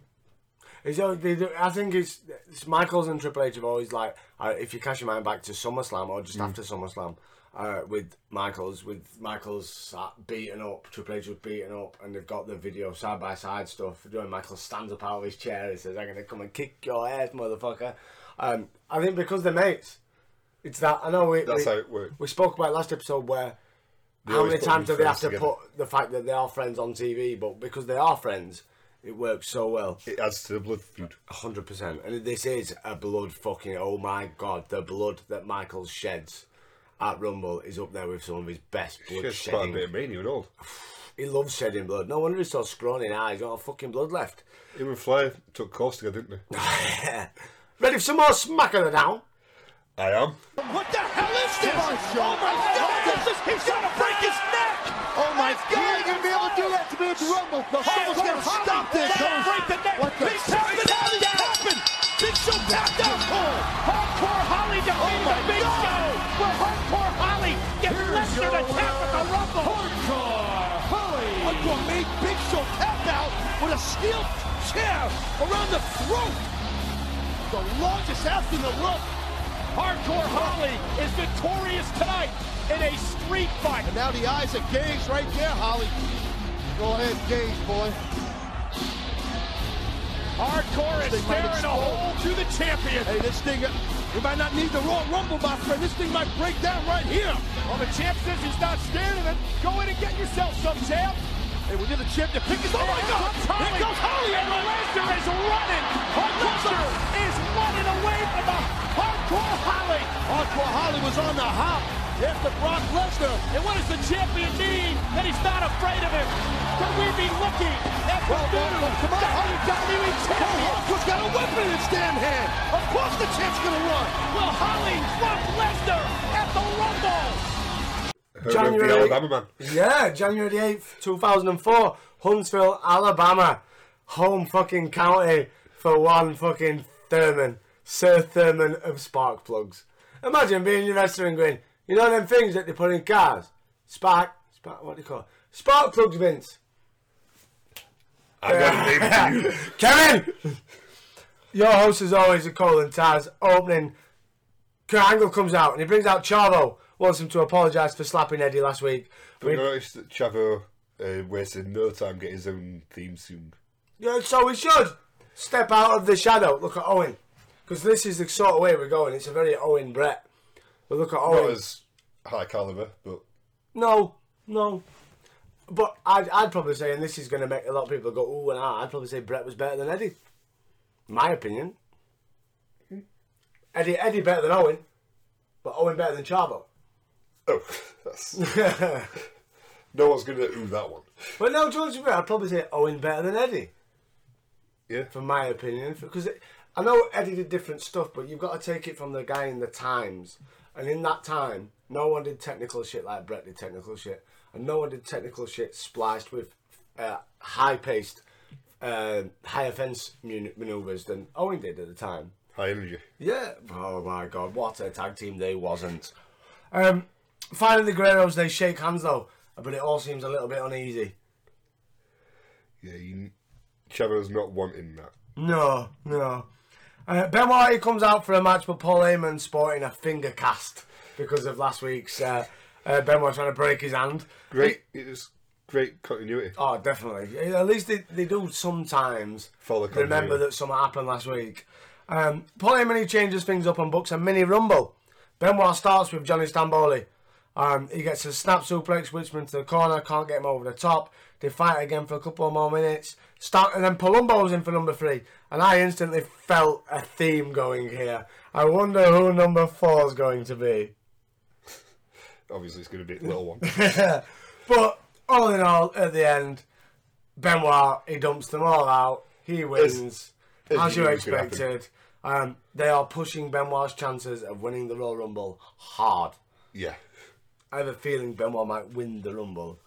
It's, always- I think it's, it's Michaels and Triple H have always like if you cast your mind back to SummerSlam or just after SummerSlam uh, with Michaels with Michaels beaten up, Triple H was beaten up, and they've got the video side by side stuff. Doing Michaels stands up out of his chair and says, "I'm gonna come and kick your ass, motherfucker." Um, I think because they're mates, it's that. I know we That's we, how it works. we spoke about last episode where. They how many times do they have to together. put the fact that they are friends on TV? But because they are friends, it works so well. It adds to the blood feud. hundred percent. And this is a blood fucking. Oh my god, the blood that Michael sheds at Rumble is up there with some of his best blood It's quite a shedding. bit of mania and all. He loves shedding blood. No wonder he's so scrawny now. He's got a fucking blood left. Him and Flair took course together, didn't they? Ready for some more smack of the down? I am. What the hell is this? Oh my God! This is, he's gonna break his neck! Oh my God! You ain't gonna be able to do that to me at the Rumble. No, someone's with a steel chair around the throat! The longest ass in the room! Hardcore Holly is victorious tonight in a street fight. And now the eyes of Gage right there, Holly. Go ahead, Gage, boy. Hardcore is This might staring a hole to the champion. Hey, this thing, uh, we might not need the Royal Rumble, my friend. This thing might break down right here. Well, the champ says he's not scared of it. Go in and get yourself some, champ. Hey, we need a champ to pick his. Oh my God! Here goes Holly. And Lesnar is running. Lesnar is running away from the Hardcore Holly. Hardcore Holly was on the hop after Brock Lesnar. And what does the champion mean that he's not afraid of him? Could we be looking at the Well, well, new well, come on. WWE champion? Hardcore's got a weapon in his damn hand. Of course the champ's gonna run. Will Holly drop Lesnar at the Rumble? January- the Alabama man. Yeah, January the 8th, 2004, Huntsville, Alabama. Home fucking county for one fucking Thurman. Sir Thurman of spark plugs. Imagine being your wrestler and going, you know them things that they put in cars? Spark, spark, what do you call it? Spark plugs, Vince. I got a name for you. Kevin! Your host is always a Cole and Tazz. Opening, Kurt Angle comes out and he brings out Chavo. Wants him to apologise for slapping Eddie last week. But noticed that Chavo uh, wasted no time getting his own theme song. Yeah, so we should step out of the shadow. Look at Owen, because this is the sort of way we're going. It's a very Owen Bret. But look at Not Owen. as high caliber, but No, no. But I'd, I'd probably say, and this is going to make a lot of people go, ooh and ah, I'd probably say Bret was better than Eddie. My opinion. Eddie, Eddie better than Owen, but Owen better than Chavo. Oh, that's no one's gonna ooh that one. But no, George, I'd probably say Owen better than Eddie. Yeah. From my opinion, because I know Eddie did different stuff, but you've got to take it from the guy in the times. And in that time, no one did technical shit like Bret did technical shit, and no one did technical shit spliced with uh, high-paced, uh, high offense man- maneuvers than Owen did at the time. High energy. Yeah. Oh my god, what a tag team they wasn't. Um, finally, the Guerreros they shake hands though, but it all seems a little bit uneasy. Yeah, you, Chavo's not wanting that. No, no. Uh, Benoit he comes out for a match, but Paul Heyman sporting a finger cast because of last week's uh, uh, Benoit trying to break his hand. Great. It was great continuity. Oh, definitely. At least they, they do sometimes Follow remember that something happened last week. Um, Paul Heyman he changes things up and books a mini rumble. Benoit starts with Johnny Stamboli. Um, he gets a snap suplex, him into the corner, can't get him over the top. They fight again for a couple more minutes. Start and then Palumbo's in for number three, and I instantly felt a theme going here. I wonder who number four is going to be. Obviously, it's going to be a little one. But all in all, at the end, Benoit he dumps them all out. He wins, as as, you you knew was gonna expected. Um, they are pushing Benoit's chances of winning the Royal Rumble hard. yeah. I have a feeling Benoit might win the Rumble.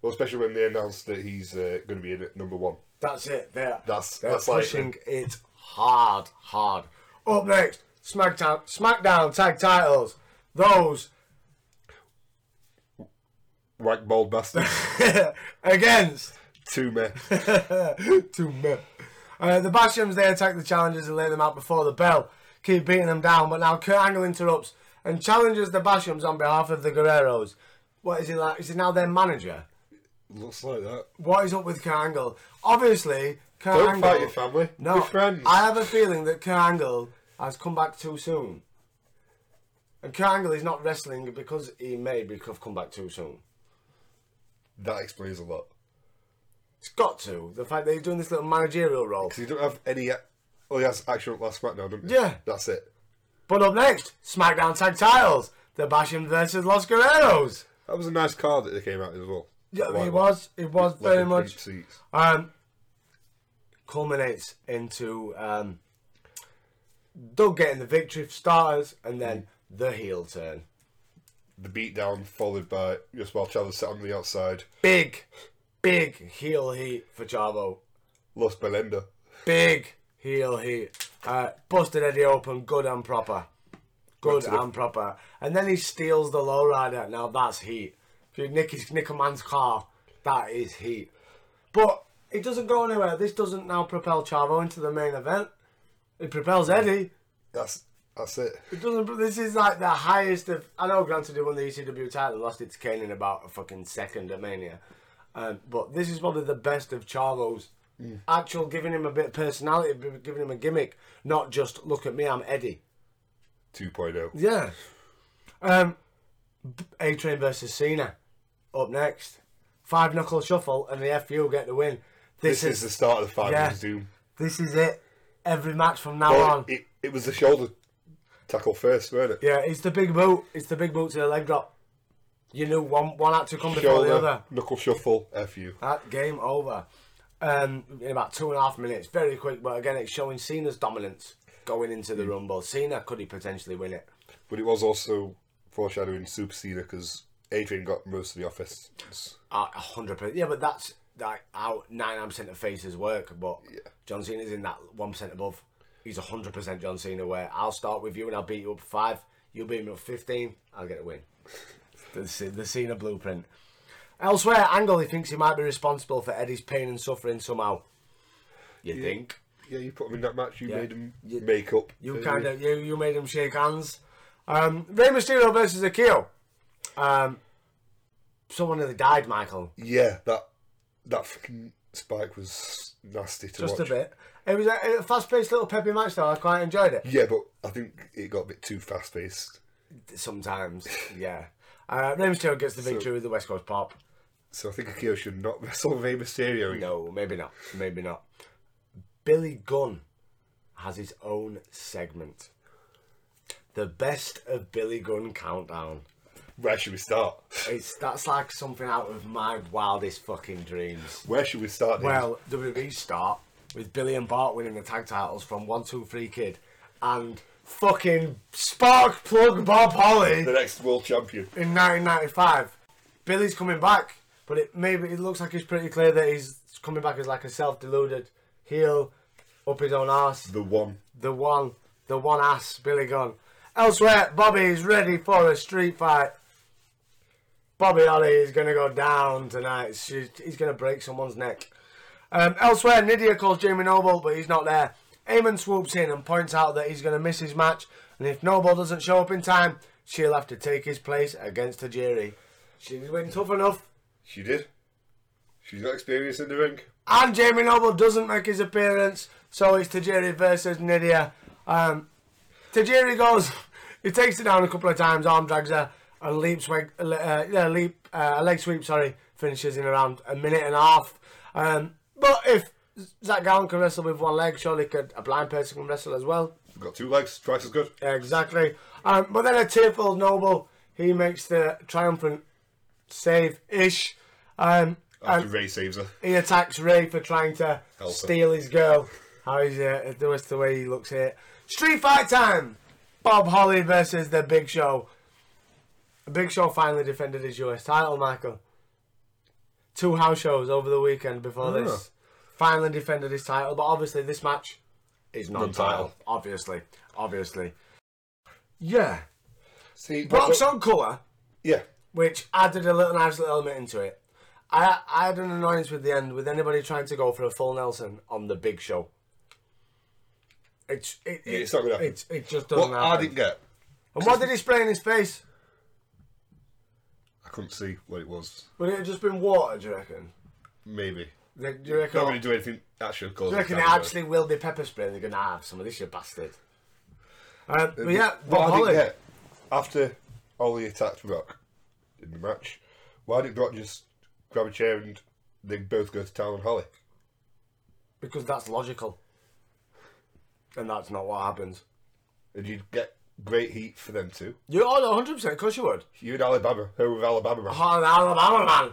Well, especially when they announced that he's uh, going to be in at number one. That's it. They're, That's- they're that's like pushing it hard, hard. Up next, SmackDown, SmackDown tag titles. Those Rank bald bastard. against Two men. Two men. Uh, the Bashams, they attack the challengers and lay them out before the bell. Keep beating them down, but now Kurt Angle interrupts and challenges the Bashams on behalf of the Guerreros. What is he like? Is he now their manager? Looks like that. What is up with Kurt Obviously, Kurt Don't fight your family. No, Be friends. I have a feeling that Kurt has come back too soon. And Kurt is not wrestling because he may have come back too soon. That explains a lot. It's got to. The fact that he's doing this little managerial role. Because he don't have any. Well, he has action at last SmackDown, doesn't he? Yeah. That's it. But up next, SmackDown Tag Titles. The Basham versus Los Guerreros. That was a nice card that they came out as well. Yeah, Like it was. It was Like very much. seats. Um, culminates into um, Doug getting the victory for starters, and then the heel turn. The beatdown followed by just while Chavo sat on the outside. Big, big heel heat for Chavo. Los Belinda. Big heel heat. Uh, busted Eddie open, good and proper. Good Went to the- and proper. And then he steals the lowrider. Now that's heat. If you nick, his, nick a man's car, that is heat. But it doesn't go anywhere. This doesn't now propel Chavo into the main event. It propels Eddie. That's that's it. It doesn't. This is like the highest of. I know, granted, he won the ECW title, lost it to Kane in about a fucking second at Mania. Um, but this is probably the best of Chavo's actual giving him a bit of personality, giving him a gimmick, not just look at me, I'm Eddie. 2.0. Yeah. Um, A Train versus Cena up next. Five knuckle shuffle, and the FU get the win. This, is, the start of the five yeah. doom. This is it. Every match from now Well, on. it, it was the shoulder tackle first, weren't it? Yeah, it's the big boot. It's the big boot to the leg drop. You knew one one had to come before the other. knuckle shuffle, FU. That game over. Um, in about two and a half minutes, very quick. But again, it's showing Cena's dominance going into the Rumble. Cena could he potentially win it? But it was also foreshadowing Super Cena because Adrian got most of the office. A hundred percent. Yeah, but that's like how nine percent of faces work. But Yeah. John Cena's in that one percent above. He's hundred percent John Cena. Where I'll start with you and I'll beat you up five. You'll beat me up fifteen. I'll get a win. the, the Cena blueprint. Elsewhere, Angle he thinks he might be responsible for Eddie's pain and suffering somehow. You think? Yeah, you put him in that match. You Yeah. made him You- make up. You for- kind of you you made him shake hands. Um, Rey Mysterio versus Akio. Um, someone nearly died, Michael. Yeah, that that fucking spike was nasty to us. Just watch. a bit. It was a, a fast-paced little peppy match, though. I quite enjoyed it. Yeah, but I think it got a bit too fast paced. Sometimes, yeah. Uh, Rey Mysterio gets the victory with the West Coast Pop. So I think Akio should not wrestle Rey Mysterio. No, maybe not. Maybe not. Billy Gunn has his own segment. The best of Billy Gunn countdown. Where should we start? It's that's like something out of my wildest fucking dreams. Where should we start? Ian? Well, WWE start with Billy and Bart winning the tag titles from One Two Three Kid and fucking spark plug Bob Holly The next world champion. in 1995. Billy's coming back, but it maybe it looks like it's pretty clear that he's coming back as like a self-deluded heel up his own ass. The one. The one, the one ass Billy Gunn. Elsewhere, Bobby is ready for a street fight. Bobby Holly is going to go down tonight. She, he's going to break someone's neck. Um, elsewhere, Nydia calls Jamie Noble, but he's not there. Heyman swoops in and points out that he's going to miss his match, and if Noble doesn't show up in time, she'll have to take his place against Tajiri. She's been tough enough, She did. She's got experience in the ring. and Jamie Noble doesn't make his appearance, so it's Tajiri versus Nydia. Um, Tajiri goes, he takes it down a couple of times, arm drags her, and leap swing, uh, yeah, leap, uh, a leg sweep, sorry, finishes in around a minute and a half. Um, but if Zach Gowen can wrestle with one leg, surely could a blind person can wrestle as well. Got two legs, twice as good. Exactly. Um, but then a tearful Noble, he makes the triumphant save-ish. Um, After and Rey saves her. he attacks Rey for trying to Help her. steal his girl. How is it? That's the way he looks here. Street fight time. Bob Holly versus the Big Show. The Big Show finally defended his US title, Michael. Two house shows over the weekend before Ah. this. Finally defended his title, but obviously this match is non-title. Non-title. Obviously, obviously. Yeah, See, Brock's on colour Yeah. Which added a little nice little element into it. I I had an annoyance with the end with anybody trying to go for a full Nelson on the big show. It's it, Yeah, it's not gonna happen. It's, it just doesn't What I didn't get, and what did he spray in his face? I couldn't see what it was. Would it have just been water? Do you reckon? Maybe. Do you reckon? Not really do anything actually do cause you reckon it actually will be pepper spray? and They're gonna have some of this, you bastard. Um, but yeah, What I didn't get, after Holly attacked Brock in the match, why did Brock just grab a chair and they both go to town on Holly? because that's logical, and that's not what happens. And you'd get great heat for them too. You oh, 100 percent. Of course you would. You and Alabama, who with Alabama, man. Oh, the Alabama man.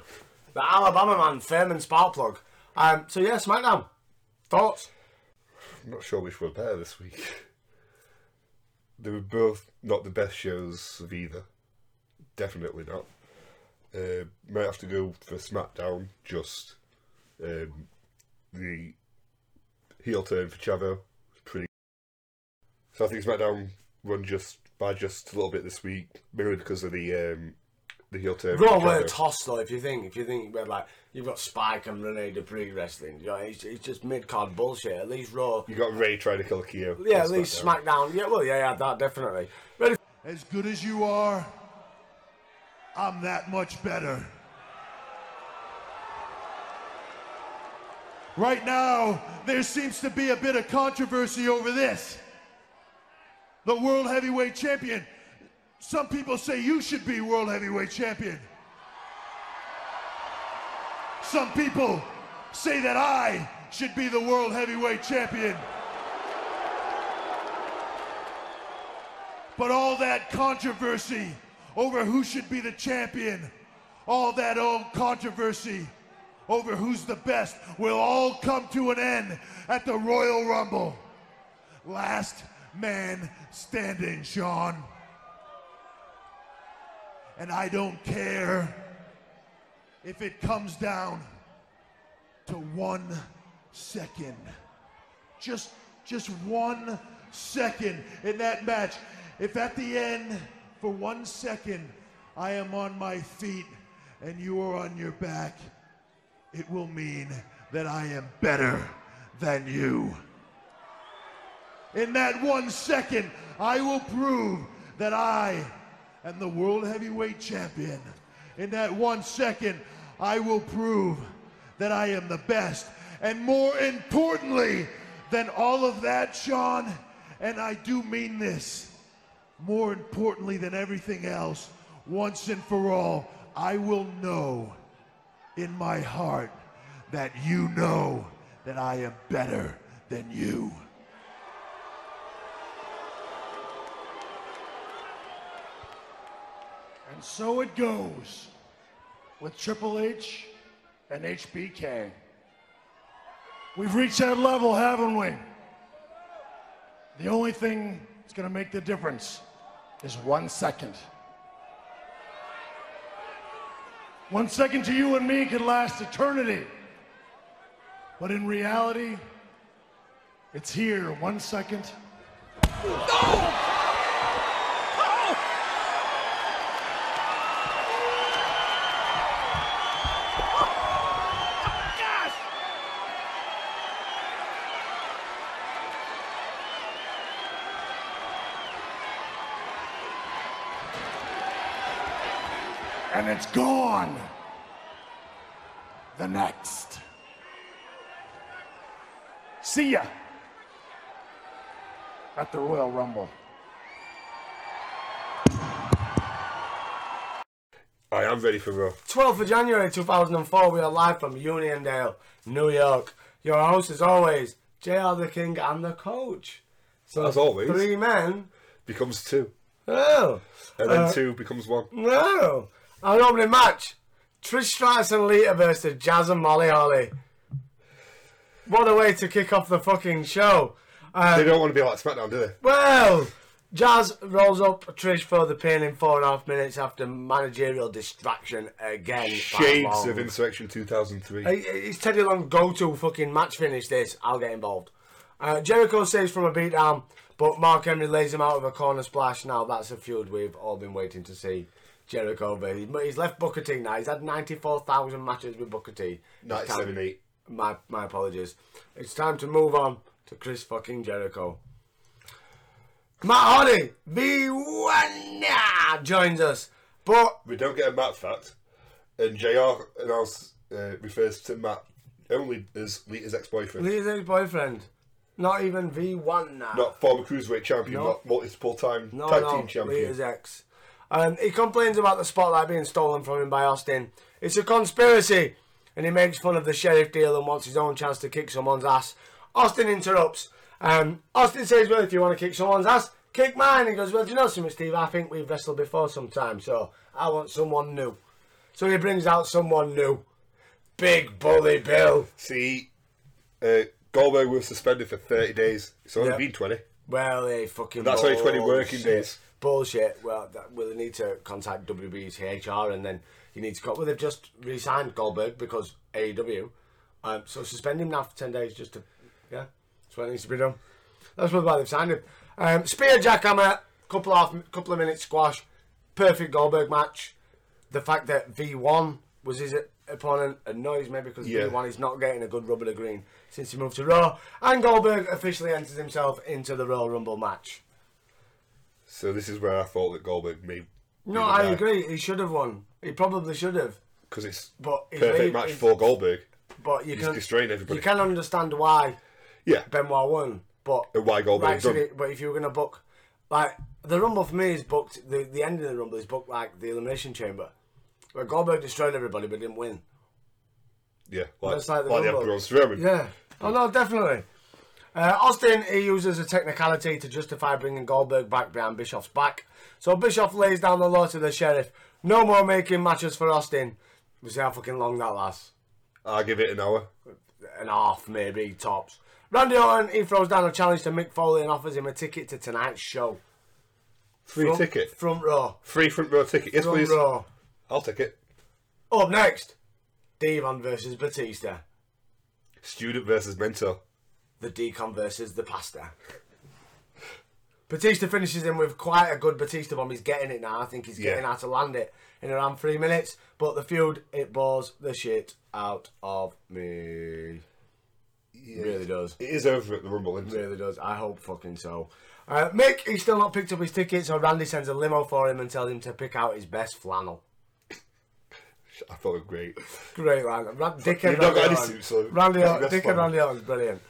The Alabama man, Thurman Sparkplug. Um, so yeah, SmackDown. Thoughts? I'm not sure which were better this week. They were both not the best shows of either. Definitely not. Uh, might have to go for SmackDown. Just um, the heel turn for Chavo was pretty. So I think SmackDown won just by just a little bit this week, merely because of the um, the heel turn. for Raw were Chavo. toss though. If you think, if you think, about like you've got Spike and Rene Dupree wrestling, you know, it's, it's just mid card bullshit. At least Raw. You got Rey trying to kill Akio. Yeah, at least SmackDown. SmackDown. Yeah, well, yeah, yeah, that definitely. Ready? As good as you are, I'm that much better. Right now, there seems to be a bit of controversy over this. The World Heavyweight Champion. Some people say you should be World Heavyweight Champion. Some people say that I should be the World Heavyweight Champion. But all that controversy over who should be the champion, all that old controversy over who's the best will all come to an end at the Royal Rumble. Last man standing, Shawn. And I don't care if it comes down to one second. Just just one second in that match. If at the end, for one second, I am on my feet and you are on your back, it will mean that I am better than you. In that one second, I will prove that I am the World Heavyweight Champion. In that one second, I will prove that I am the best. And more importantly than all of that, Shawn, and I do mean this, more importantly than everything else, once and for all, I will know in my heart that you know that I am better than you. And so it goes with Triple H and HBK. We've reached that level, haven't we? The only thing that's going to make the difference is one second. One second to you and me could last eternity. But in reality, it's here. One second. And it's gone. The next. See ya at the Royal Rumble. I am ready for Raw. 12th of January 2004, we are live from Uniondale, New York. Your host, as always, JR the King and the coach. So, As always. Three men. Becomes two. Oh, And then Uh, two becomes one. no. Our opening match Trish Stratus and Lita versus Jazz and Molly Holly. What a way to kick off the fucking show. they don't want to be like SmackDown, do they? Well, Jazz rolls up Trish for the pin in four and a half minutes after managerial distraction again. Shades of Insurrextion 2003. Hey, It's Teddy Long go to fucking match finish this. I'll get involved. Uh, Jericho saves from a beatdown, but Mark Henry lays him out of a corner splash. Now that's a feud we've all been waiting to see. Jericho, but he's, left Booker T now. He's had 94,000 matches with Booker T. It's 97 time- 8. My, my apologies. It's time to move on to Chris fucking Jericho. Matt Hardy, V1 joins us. But We don't get a Matt fact. And JR announce, uh, refers to Matt only as Lita's ex boyfriend. Lee's his boyfriend. Not even V1 now. Not former cruiserweight champion, No. not multiple time No, tag no, team champion. Lita's ex. Um, he complains about the spotlight being stolen from him by Austin. It's a conspiracy, and he makes fun of the sheriff deal and wants his own chance to kick someone's ass. Austin interrupts. Um, Austin says, "Well, if you want to kick someone's ass, kick mine." He goes, "Well, do you know something, Steve? I think we've wrestled before sometime, so I want someone new." So he brings out someone new, Big Bully Bill. See, uh, Goldberg was suspended for 30 days. It's only Yep. been 20. Well, they fucking. That's only 20 working bullshit. days. Bullshit. Well, that, well, they need to contact WWE's HR and then you need to. Co- well, they've just re-signed Goldberg because AEW. Um, so suspend him now for ten days just to. Yeah, that's what needs to be done. That's why they've signed him. Um, spear jackhammer, couple of couple of minutes squash, perfect Goldberg match. The fact that V1 was his opponent annoys me because Yeah. V1 is not getting a good rub of the green since he moved to Raw, and Goldberg officially enters himself into the Royal Rumble match. So this is where I thought that Goldberg may. No, I agree. He should have won. He probably should have. Because it's But perfect match for Goldberg. But you He's can destroying everybody. You can understand why Yeah. Benoit won, but And why Goldberg right, so. But if you were gonna book, like the Rumble for me is booked. The the end of the Rumble is booked like the Elimination Chamber, where Goldberg destroyed everybody but didn't win. Yeah. Like, That's like the like the Rumble. Emperor Strowman. Yeah. Oh no, definitely. Uh, Austin he uses a technicality to justify bringing Goldberg back behind Bischoff's back. So Bischoff lays down the law to the sheriff. No more making matches for Austin. We see how fucking long that lasts. I'll give it an hour. An half, maybe tops. Randy Orton he throws down a challenge to Mick Foley and offers him a ticket to tonight's show. Free Front- ticket. Front row. Free front row ticket. Yes, Front please. row. I'll take it. Up next, D-Von versus Batista. Student versus mentor. The Deacon versus the pasta. Batista finishes him with quite a good Batista bomb. He's getting it now. I think he's getting Yeah. how to land it in around three minutes. But the feud, it bores the shit out of me. It really does. It is over at the Rumble, isn't it? Really does. I hope fucking so. Uh, Mick, he's still not picked up his ticket, so Randy sends a limo for him and tells him to pick out his best flannel. I thought it was great. Great line. Ra- Dick You've and not got Randy any Orton. suits, so Randy Orton, Dick and. Randy Orton's brilliant.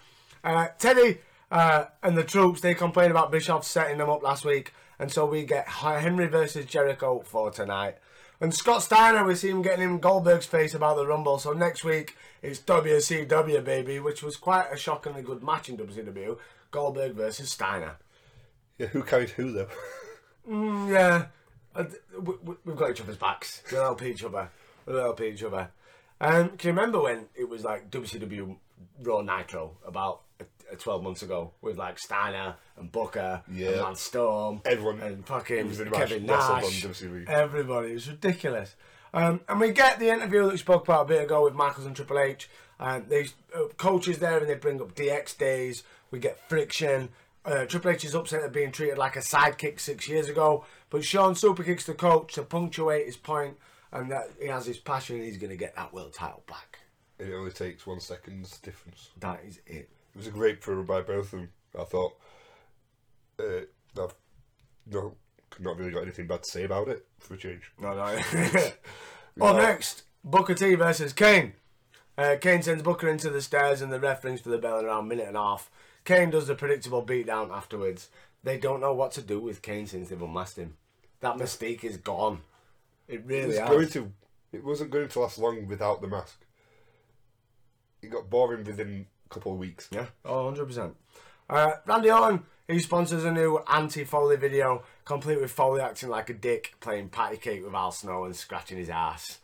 Uh, Teddy uh, and the troops, they complained about Bischoff setting them up last week, and so we get Henry versus Jericho for tonight. And Scott Steiner, we see him getting in Goldberg's face about the Rumble, so next week it's WCW, baby, which was quite a shockingly good match in WCW. Goldberg versus Steiner. Yeah, who carried who though? Mm, yeah, Uh, we, we- we've got each other's backs. We'll help each other. We'll help each other. Um, can you remember when it was like WCW Raw Nitro about 12 months ago with like Steiner and Booker and Yeah. Lance Storm. Everyone and fucking Kevin Nash. Everybody. It was ridiculous. Um, and we get the interview that we spoke about a bit ago with Michaels and Triple H. Um, these uh, coaches there and they bring up DX days. We get friction. Uh, Triple H is upset at being treated like a sidekick six years ago. But Shawn super kicks the coach to punctuate his point and that he has his passion. He's going to get that world title back. It only takes one second's difference. That is it. It was a great promo by both of them. I thought. Uh, I've no, not really got anything bad to say about it for a change. No, no. Up next, Booker T versus Kane. Uh, Kane sends Booker into the stairs and the ref rings for the bell in around a minute and a half. Kane does the predictable beatdown afterwards. They don't know what to do with Kane since they've unmasked him. That mystique is gone. It It really has. going to. It wasn't going to last long without the mask. It got boring within couple of weeks. Yeah, oh, 100%. Uh, Randy Orton, he sponsors a new anti-Foley video, complete with Foley acting like a dick, playing patty cake with Al Snow and scratching his ass.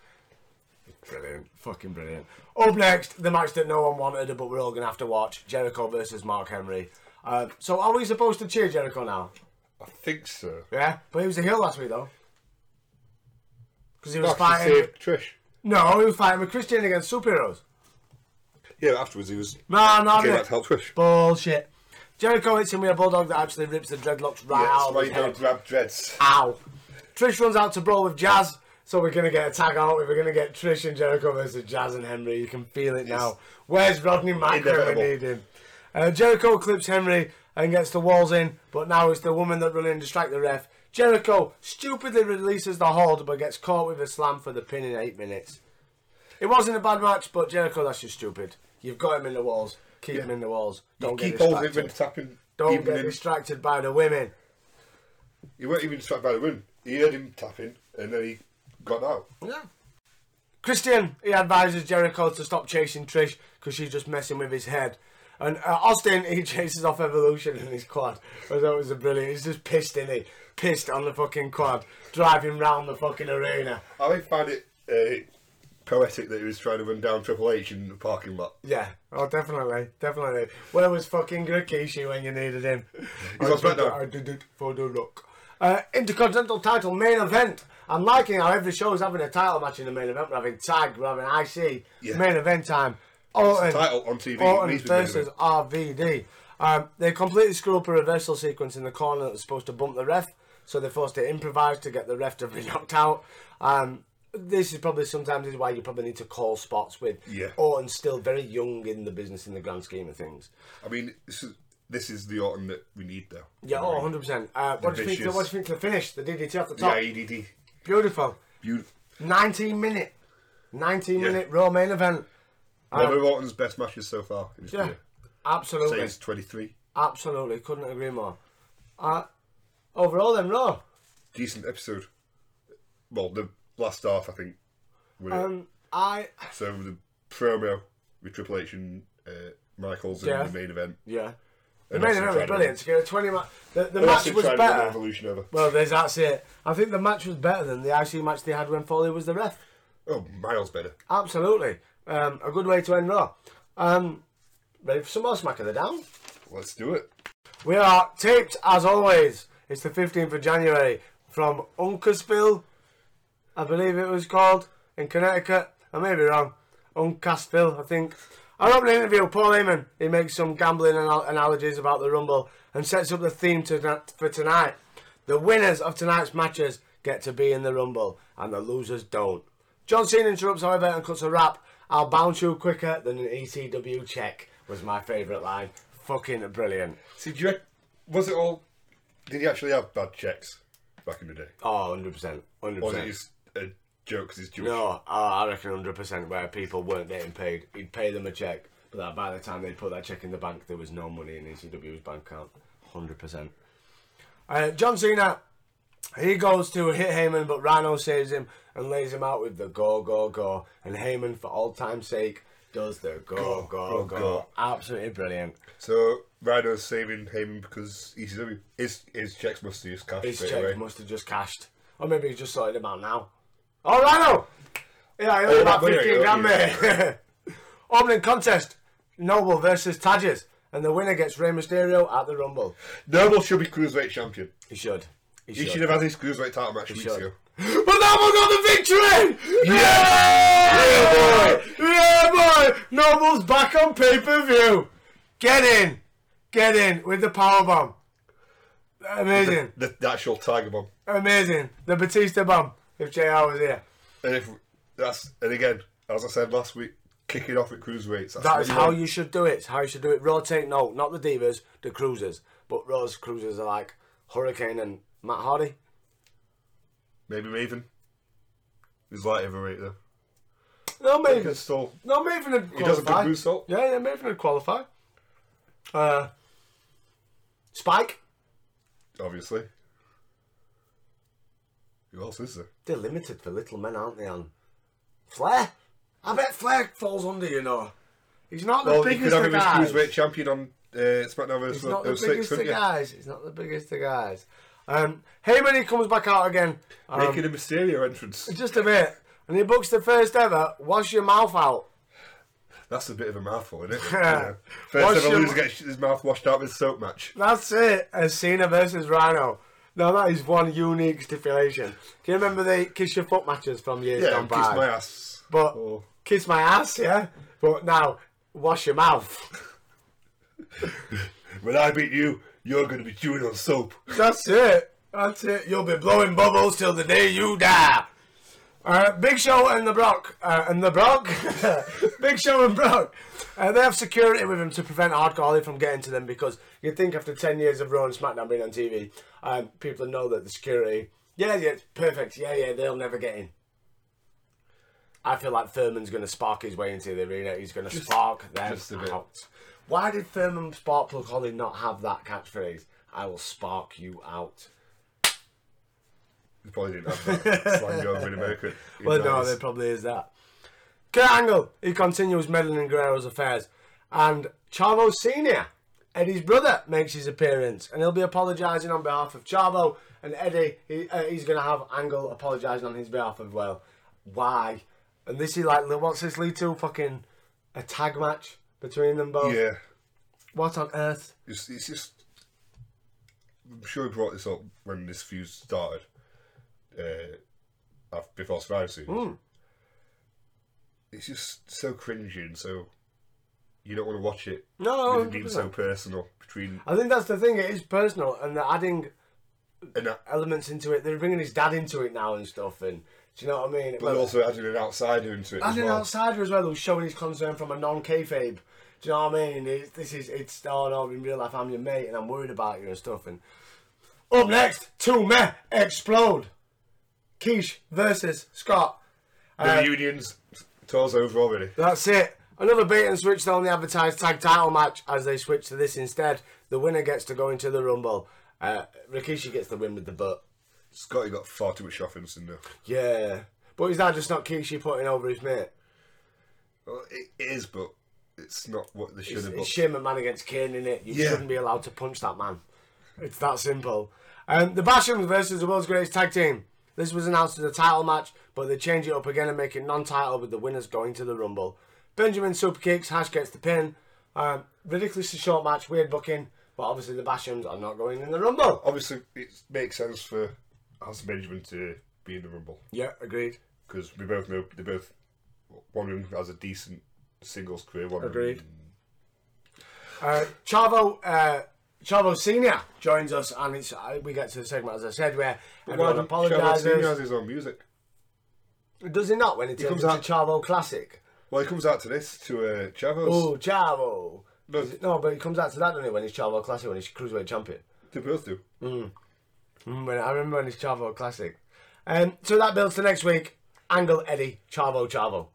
Brilliant. Fucking brilliant. Up next, the match that no one wanted, but we're all going to have to watch, Jericho versus Mark Henry. Uh, so are we supposed to cheer Jericho now? I think so. Yeah? But he was a heel last week, though. Because he was fighting... Trish. No, he was fighting with Christian against superheroes. Yeah, afterwards he was. No, no, came out to help Trish. Bullshit. Jericho hits him with a bulldog that actually rips the dreadlocks right Yeah, out that's of why his you head. don't grab dreads. Ow. Trish runs out to brawl with Jazz, so we're going to get a tag out. We're going to get Trish and Jericho versus Jazz and Henry. You can feel it now. Where's Rodney when we need him? Uh, Jericho clips Henry and gets the walls in, but now it's the woman that run in distract the ref. Jericho stupidly releases the hold, but gets caught with a slam for the pin in eight minutes. It wasn't a bad match, but Jericho, that's just stupid. You've got him in the walls. Keep him in the walls. Don't you get keep distracted. when tapping. Don't get in- distracted by the women. He weren't even distracted by the women. He heard him tapping, and then he got out. Yeah. Christian, he advises Jericho to stop chasing Trish because she's just messing with his head. And uh, Austin, he chases off Evolution in his quad. I thought it was a brilliant. He's just pissed, in he? Pissed on the fucking quad, driving round the fucking arena. I find it uh, poetic that he was trying to run down Triple H in the parking lot. Yeah, oh, definitely, definitely. Where was fucking Rikishi when you needed him? He's on I did, SmackDown. I did it for the look. Uh, Intercontinental title main event. I'm liking how every show is having a title match in the main event. We're having tag, we're having IC, Yeah. main event time. Orton, title on TV, Orton needs to be main versus. RVD. Um, they completely screw up a reversal sequence in the corner that was supposed to bump the ref, so they forced to improvise to get the ref to be knocked out. Um, this is probably sometimes is why you probably need to call spots with Yeah. Orton still very young in the business in the grand scheme of things. I mean, this is, this is the autumn that we need, though. Yeah, oh, 100%. Uh, what, do you think, what do you think of the finish? The DDT off the top? IEDD. Beautiful. Beautiful. 19 minute. 19 Yeah. minute Raw main event. One of Orton's best matches so far. Yeah, career. absolutely. Say 23. Absolutely. Couldn't agree more. Uh, overall, then, Raw. Decent episode. Well, the last half, I think. with it. Um, I. So the promo with Triple H and uh, Michaels in Yeah. the main event. Yeah. The main event was brilliant. To 20 ma- The, the match was better. Evolution over. Well, there's that's it. I think the match was better than the IC match they had when Foley was the ref. Oh, miles better. Absolutely. Um, a good way to end Raw. Um, ready for some more Smack of the Down? Let's do it. We are taped as always. It's the 15th of January from Uncasville, I believe it was called, in Connecticut. I may be wrong. Uncasville, I think. Our opening interview, Paul Heyman, he makes some gambling anal- analogies about the Rumble and sets up the theme to, for tonight. The winners of tonight's matches get to be in the Rumble, and the losers don't. John Cena interrupts, however, and cuts a rap. I'll bounce you quicker than an ECW check, was my favourite line. Fucking brilliant. See, do you rec- was it all? Did he actually have bad checks back in the day? Oh, 100%. 100%. Or was it just a joke because he's Jewish? No, oh, I reckon 100% where people weren't getting paid. He'd pay them a check, but that by the time they put that check in the bank, there was no money in ECW's bank account. 100%. Uh, John Cena, he goes to hit Heyman, but Rhino saves him and lays him out with the go, go, go. And Heyman, for all time's sake, does the go, go, go. go, go. Absolutely brilliant. So Rhino's saving him because ECW his his checks must have just cashed His straight check away. must have just cashed. Or maybe he just sorted him out now. Oh, Rhino! Yeah, I Oh, about 15 I grand, mate. Opening contest Noble versus Tadges, and the winner gets Rey Mysterio at the Rumble. Noble should be cruiserweight champion. He should. He He should. should have had his cruiserweight title match weeks should. ago. But Noble got the victory! Yeah! Yeah, Yeah, boy! Noble's back on pay per view. Get in, get in with the power bomb. Amazing, The, the actual Tiger Bomb. amazing. The Batista bomb. If JR was here, And if that's and again, as I said last week, kicking off at cruiserweights. That's that is how want. you should do it. It's how you should do it. Rotate, no, not the divas, the cruisers. But Rose cruisers are like Hurricane and Matt Hardy. Maybe Maven. He's light heavyweight though. No, Maven. still. No, Maven would He does a good qualify. moonsault. Yeah, yeah, Maven would qualify. Uh, Spike. Obviously. Who else is there? They're limited for little men, aren't they? On Flair. I bet Flair falls under. You know, he's not the Well, you could biggest have of him as guys. cruiserweight champion on uh, SmackDown He's vs. not the 06, biggest of guys. He's not the biggest of guys. Um, Heyman, he comes back out again. Um, Making a Mysterio entrance. just a bit. And he books the first ever, wash your mouth out. That's a bit of a mouthful, isn't it? Yeah. First Wash ever your- loser gets his mouth washed out with soap match. That's it. A Cena versus Rhino. Now that is one unique stipulation. Can you remember the kiss your foot matches from years Yeah, gone by? kiss my ass. But Oh. kiss my ass, yeah. But now wash your mouth. When I beat you, you're going to be chewing on soap. That's it. That's it. You'll be blowing bubbles till the day you die. Uh, Big Show and the Brock uh, and the Brock, Big Show and Brock, uh, they have security with them to prevent Hardcore Holly from getting to them because you'd think after ten years of Raw and SmackDown being on TV, um, people know that the security, yeah, yeah, perfect, yeah, yeah, they'll never get in. I feel like Thurman's going to spark his way into the arena. He's going to spark them just a bit. out. Why did Thurman Sparkplug Holly not have that catchphrase? I will spark you out. They probably didn't have that slang over in America. in Well, no, there probably is that. Kurt Angle, he continues meddling in Guerrero's affairs. And Chavo Sr., Eddie's brother, makes his appearance. And he'll be apologising on behalf of Chavo. And Eddie, he, uh, he's going to have Angle apologising on his behalf as well. Why? And this is like, what's this lead to? Fucking a tag match between them both? Yeah. What on earth? It's, it's just. I'm sure he brought this up when this feud started. Uh, before Survivor Series. Hmm. It's just so cringy and so. You don't want to watch it. No, it being so personal between. I think that's the thing. It is personal, and they're adding And elements into it. They're bringing his dad into it now and stuff. And do you know what I mean? but also adding an outsider into it as And an outsider as well who's showing his concern from a non kayfabe. Do you know what I mean? It's, this is it's oh no, in real life I'm your mate and I'm worried about you and stuff. And up next, two men explode. Keish versus Scott. The Uh, unions, tours over already. That's it. Another bait and switch on the advertised tag title match as they switch to this instead. The winner gets to go into the Rumble. Uh, Rikishi gets the win with the butt. Scotty got far too much offense in there. Yeah. But is that just not Kishi putting over his mate? Well, it is, but it's not what they should It's, have. it's shame a man against Kane in it. You Yeah. shouldn't be allowed to punch that man. It's that simple. Um, the Bashams versus the world's greatest tag team. This was announced as a title match, but they change it up again and make it non-title with the winners going to the Rumble. Benjamin super kicks, Haas gets the pin. Um, ridiculously short match, weird booking, but obviously the Bashams are not going in the Rumble. Obviously, it makes sense for of Benjamin to be in the Rumble Yeah, agreed. because we both know they both one of them has a decent singles career. One Agreed. Of them, Uh, Chavo, uh, Chavo Senior joins us, and it's uh, we get to the segment as I said where everyone don't Chavo Senior has his own music? Does he not when it He comes into Chavo Classic? Well, he comes out to this to uh, Chavos. Oh, Chavo. No. It- No, but he comes out to that, doesn't he, when he's Chavo Classic, when he's Cruiserweight Champion. They both do. Mm, when, I remember when he's Chavo Classic. Um, so that builds to next week. Angle Eddie, Chavo Chavo.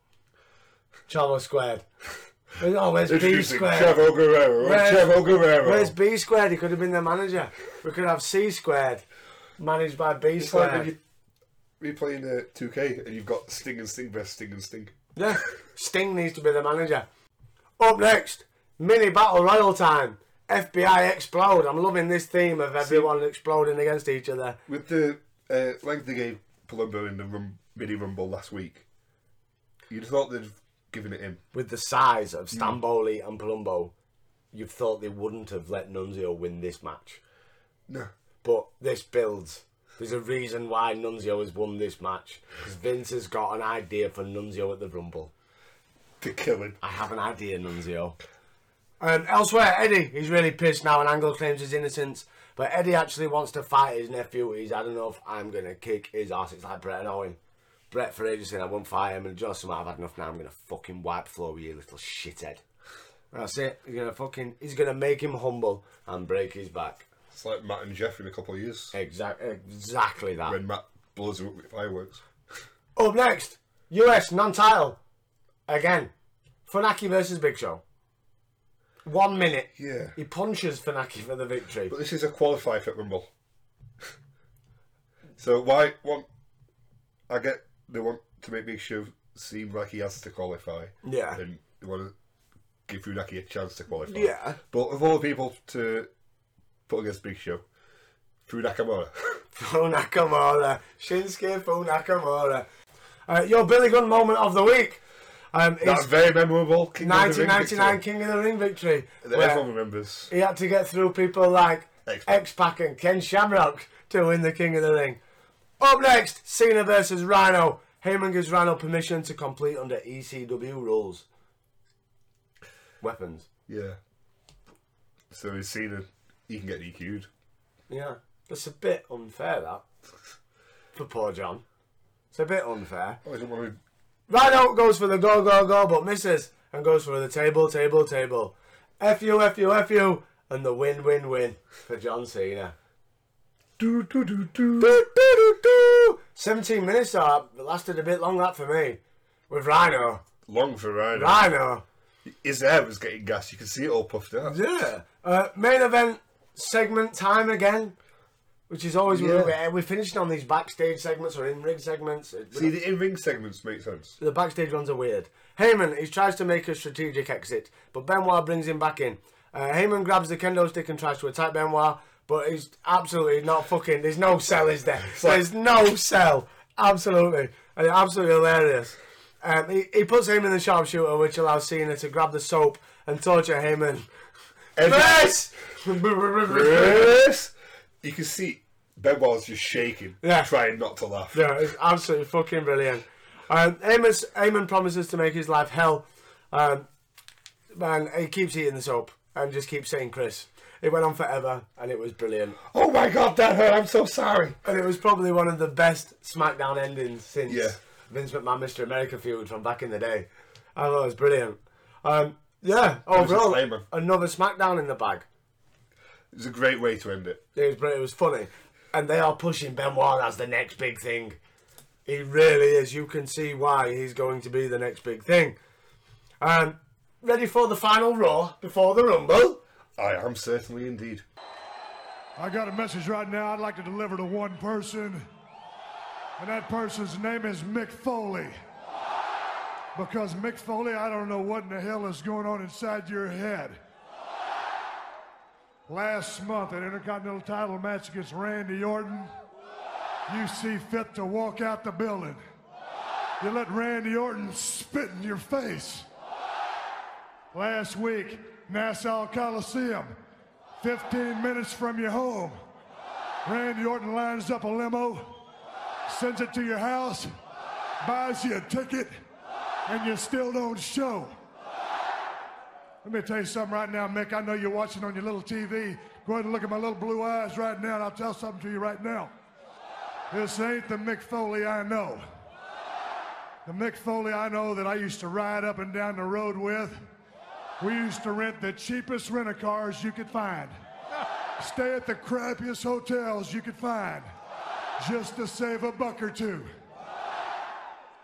Chavo squared. Oh, where's B squared? Chavo Guerrero. Where's- Guerrero. Where's B squared? He could have been the manager. We could have C squared, managed by B It's like squared. you, you're playing uh, 2K and you've got Sting and Sting versus Sting and Sting. Yeah, Sting needs to be the manager. Up next, mini battle royal time. FBI explode. I'm loving this theme of everyone exploding against each other. With the uh, length they gave Palumbo in the rum, mini rumble last week, you'd thought they'd giving it him. with the size of Stamboli and Palumbo, you'd thought they wouldn't have let Nunzio win this match. No. But this builds. There's a reason why Nunzio has won this match. Because Vince has got an idea for Nunzio at the Rumble. To kill him. I have an idea, Nunzio. Um, elsewhere, Eddie, he's really pissed now and Angle claims his innocence. But Eddie actually wants to fight his nephew. He's had enough. I'm going to kick his ass. It's like Bret and Owen. Bret for ages saying I won't fight him. And Josh, I've had enough now. I'm going to fucking wipe floor with you, little shithead. That's it. He's going to fucking... He's going to make him humble and break his back. It's like Matt and Jeff in a couple of years. Exact, exactly that. When Matt blows him up with fireworks. Up next, US non-title again. Funaki versus Big Show. One minute. Yeah. He punches Funaki for the victory. But this is a qualifier for Rumble. so why want? I get they want to make Big Show seem like he has to qualify. Yeah. And they want to give Funaki a chance to qualify. Yeah. But of all the people to put against Big Show, Fu Nakamura. Fu Nakamura. Shinsuke Fu Nakamura. Uh, your Billy Gunn moment of the week. Um, That's very memorable. King of the Ring 1999 victory King of the Ring victory. that everyone remembers. he had to get through people like X-Pac. X-Pac and Ken Shamrock to win the King of the Ring. Up next, Cena versus Rhino. Heyman gives Rhino permission to complete under ECW rules. Weapons. Yeah. So he's seen it. He can get DQ'd. Yeah, that's a bit unfair. That for poor John. It's a bit unfair. Oh, I don't want to. Rhino goes for the go go go, but misses and goes for the table table table. F you F you F you, and the win win win for John Cena. Do, do, do, do. Do, do, do, do. 17 minutes. It lasted a bit long, that for me. With Rhino. Long for Rhino. Rhino. His hair was getting gas. You can see it all puffed out. Yeah. Uh, main event segment time again, which is always Yeah. we we finished on these backstage segments or in ring segments. See, the in-ring segments make sense. The backstage ones are weird. Heyman, he tries to make a strategic exit, but Benoit brings him back in. Uh, Heyman grabs the kendo stick and tries to attack Benoit, but he's absolutely not fucking. There's no cell, is there? There's no cell. Absolutely. And it's absolutely hilarious. Um, he, he puts Heyman in the sharpshooter, which allows Cena to grab the soap and torture Heyman. Yes! Chris! You can see Benoit's just shaking, Yeah. trying not to laugh. Yeah, it's absolutely fucking brilliant. Um, Amos, Heyman promises to make his life hell, um, and he keeps eating the soap and just keeps saying Chris. It went on forever, and it was brilliant. Oh my god, that hurt! I'm so sorry. And it was probably one of the best SmackDown endings since Yeah. Vince McMahon Mr. America feud from back in the day. I thought it was brilliant. Um, yeah, overall, another SmackDown in the bag. It was a great way to end it. It was, it was funny. And they are pushing Benoit as the next big thing. He really is. You can see why he's going to be the next big thing. Um, ready for the final Raw before the Rumble? I am certainly indeed. I got a message right now I'd like to deliver to one person, and that person's name is Mick Foley. Because Mick Foley, I don't know what in the hell is going on inside your head. Last month, an Intercontinental title match against Randy Orton, you see fit to walk out the building. You let Randy Orton spit in your face. Last week, Nassau Coliseum, 15 minutes from your home. Randy Orton lines up a limo, sends it to your house, buys you a ticket, and you still don't show. Let me tell you something right now, Mick. I know you're watching on your little TV. Go ahead and look at my little blue eyes right now, and I'll tell something to you right now. This ain't the Mick Foley I know. The Mick Foley I know that I used to ride up and down the road with. We used to rent the cheapest rental cars you could find. Stay at the crappiest hotels you could find just to save a buck or two.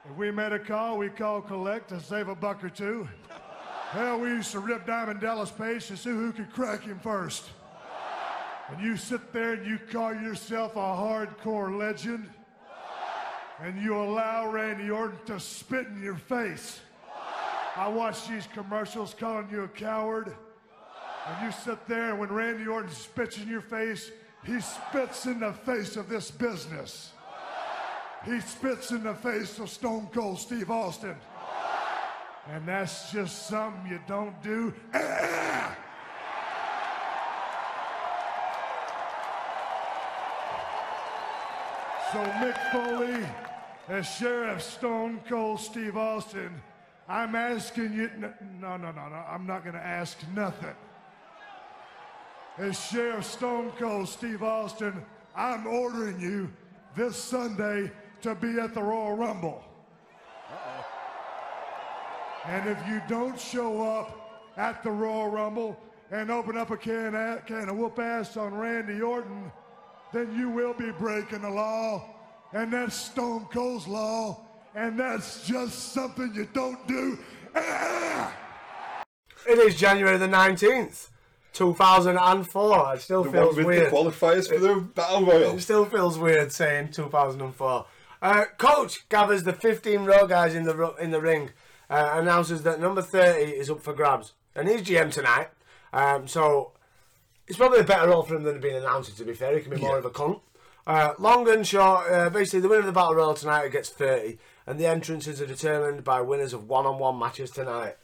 If we made a call, we called collect to save a buck or two. Hell, we used to rip Diamond Dallas Page to see who could crack him first. And you sit there and you call yourself a hardcore legend, and you allow Randy Orton to spit in your face. I watch these commercials calling you a coward. And you sit there, and when Randy Orton spits in your face, he spits in the face of this business. He spits in the face of Stone Cold Steve Austin. And that's just something you don't do. Eh, eh. So, Mick Foley, as Sheriff Stone Cold Steve Austin, I'm asking you. No, no, no, no. I'm not going to ask nothing. As Sheriff Stone Cold Steve Austin, I'm ordering you this Sunday to be at the Royal Rumble. And if you don't show up at the Royal Rumble and open up a can of, can of whoop ass on Randy Orton, then you will be breaking the law. And that's Stone Cold's law. And that's just something you don't do. It is January the 19th, 2004. It still The one feels with weird. the qualifiers for the Battle Royal. It still feels weird saying 2004. Uh, Coach gathers the 15 Raw guys in the in the ring, uh, announces that number 30 is up for grabs, and he's GM tonight. Um, so it's probably a better role for him than being announcer. To be fair, he can be more Yeah. of a cunt. Uh, long and short, uh, basically the winner of the battle royal tonight gets 30, and the entrances are determined by winners of one-on-one matches tonight.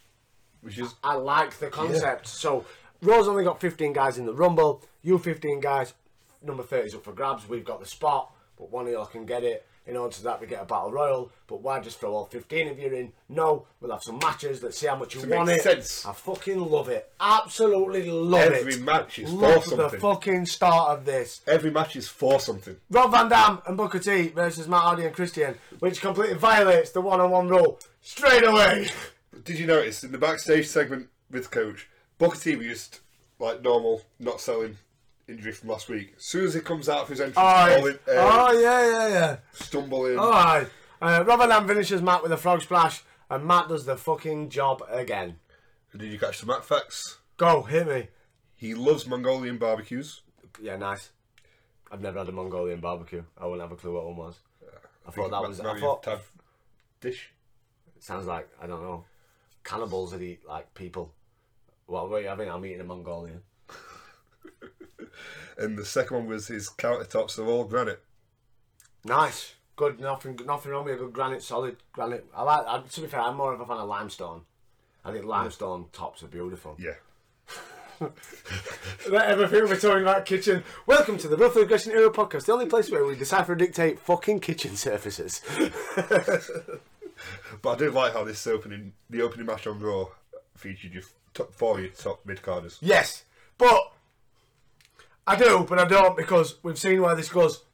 Which is I like the concept. So Raw's only got 15 guys in the Rumble. You 15 guys. Number 30 is up for grabs. We've got the spot, but one of y'all can get it. In order to that, we get a battle royal. But why just throw all 15 of you in? No, we'll have some matches. Let's see how much you want it. sense. I fucking love it. Absolutely love it. Every match is for love the something. fucking start of this. every match is for something. Rob Van Dam and Booker T versus Matt Hardy and Christian, which completely violates the one-on-one rule straight away. Did you notice in the backstage segment with Coach, Booker T was just like normal, not selling injury from last week. As soon as he comes out of his entrance, Oh, falling, uh, oh yeah, yeah, yeah. stumbling. Alright. Uh, Rob Van Dam finishes Matt with a frog splash, and Matt does the fucking job again. Did you catch the Matt facts? Go, hit me. He loves Mongolian barbecues. Yeah, nice. I've never had a Mongolian barbecue. I wouldn't have a clue what one was. I thought that was. I Maybe thought of dish. it sounds like I don't know. Cannibals that eat like people. What were you having? I'm eating a Mongolian. And the second one was his countertops are all granite. Nice, good. Nothing, nothing wrong with a good granite, solid granite. I like. I, to be fair, I'm more of a fan of limestone. I think limestone tops are beautiful. Yeah. Let everything we're talking about kitchen. Welcome to the Rough Aggression Era podcast, the only place where we decipher and dictate fucking kitchen surfaces. But I do like how this opening, the opening match on Raw, featured your top four, your top mid carders. yes, but I do, but I don't because we've seen where this goes.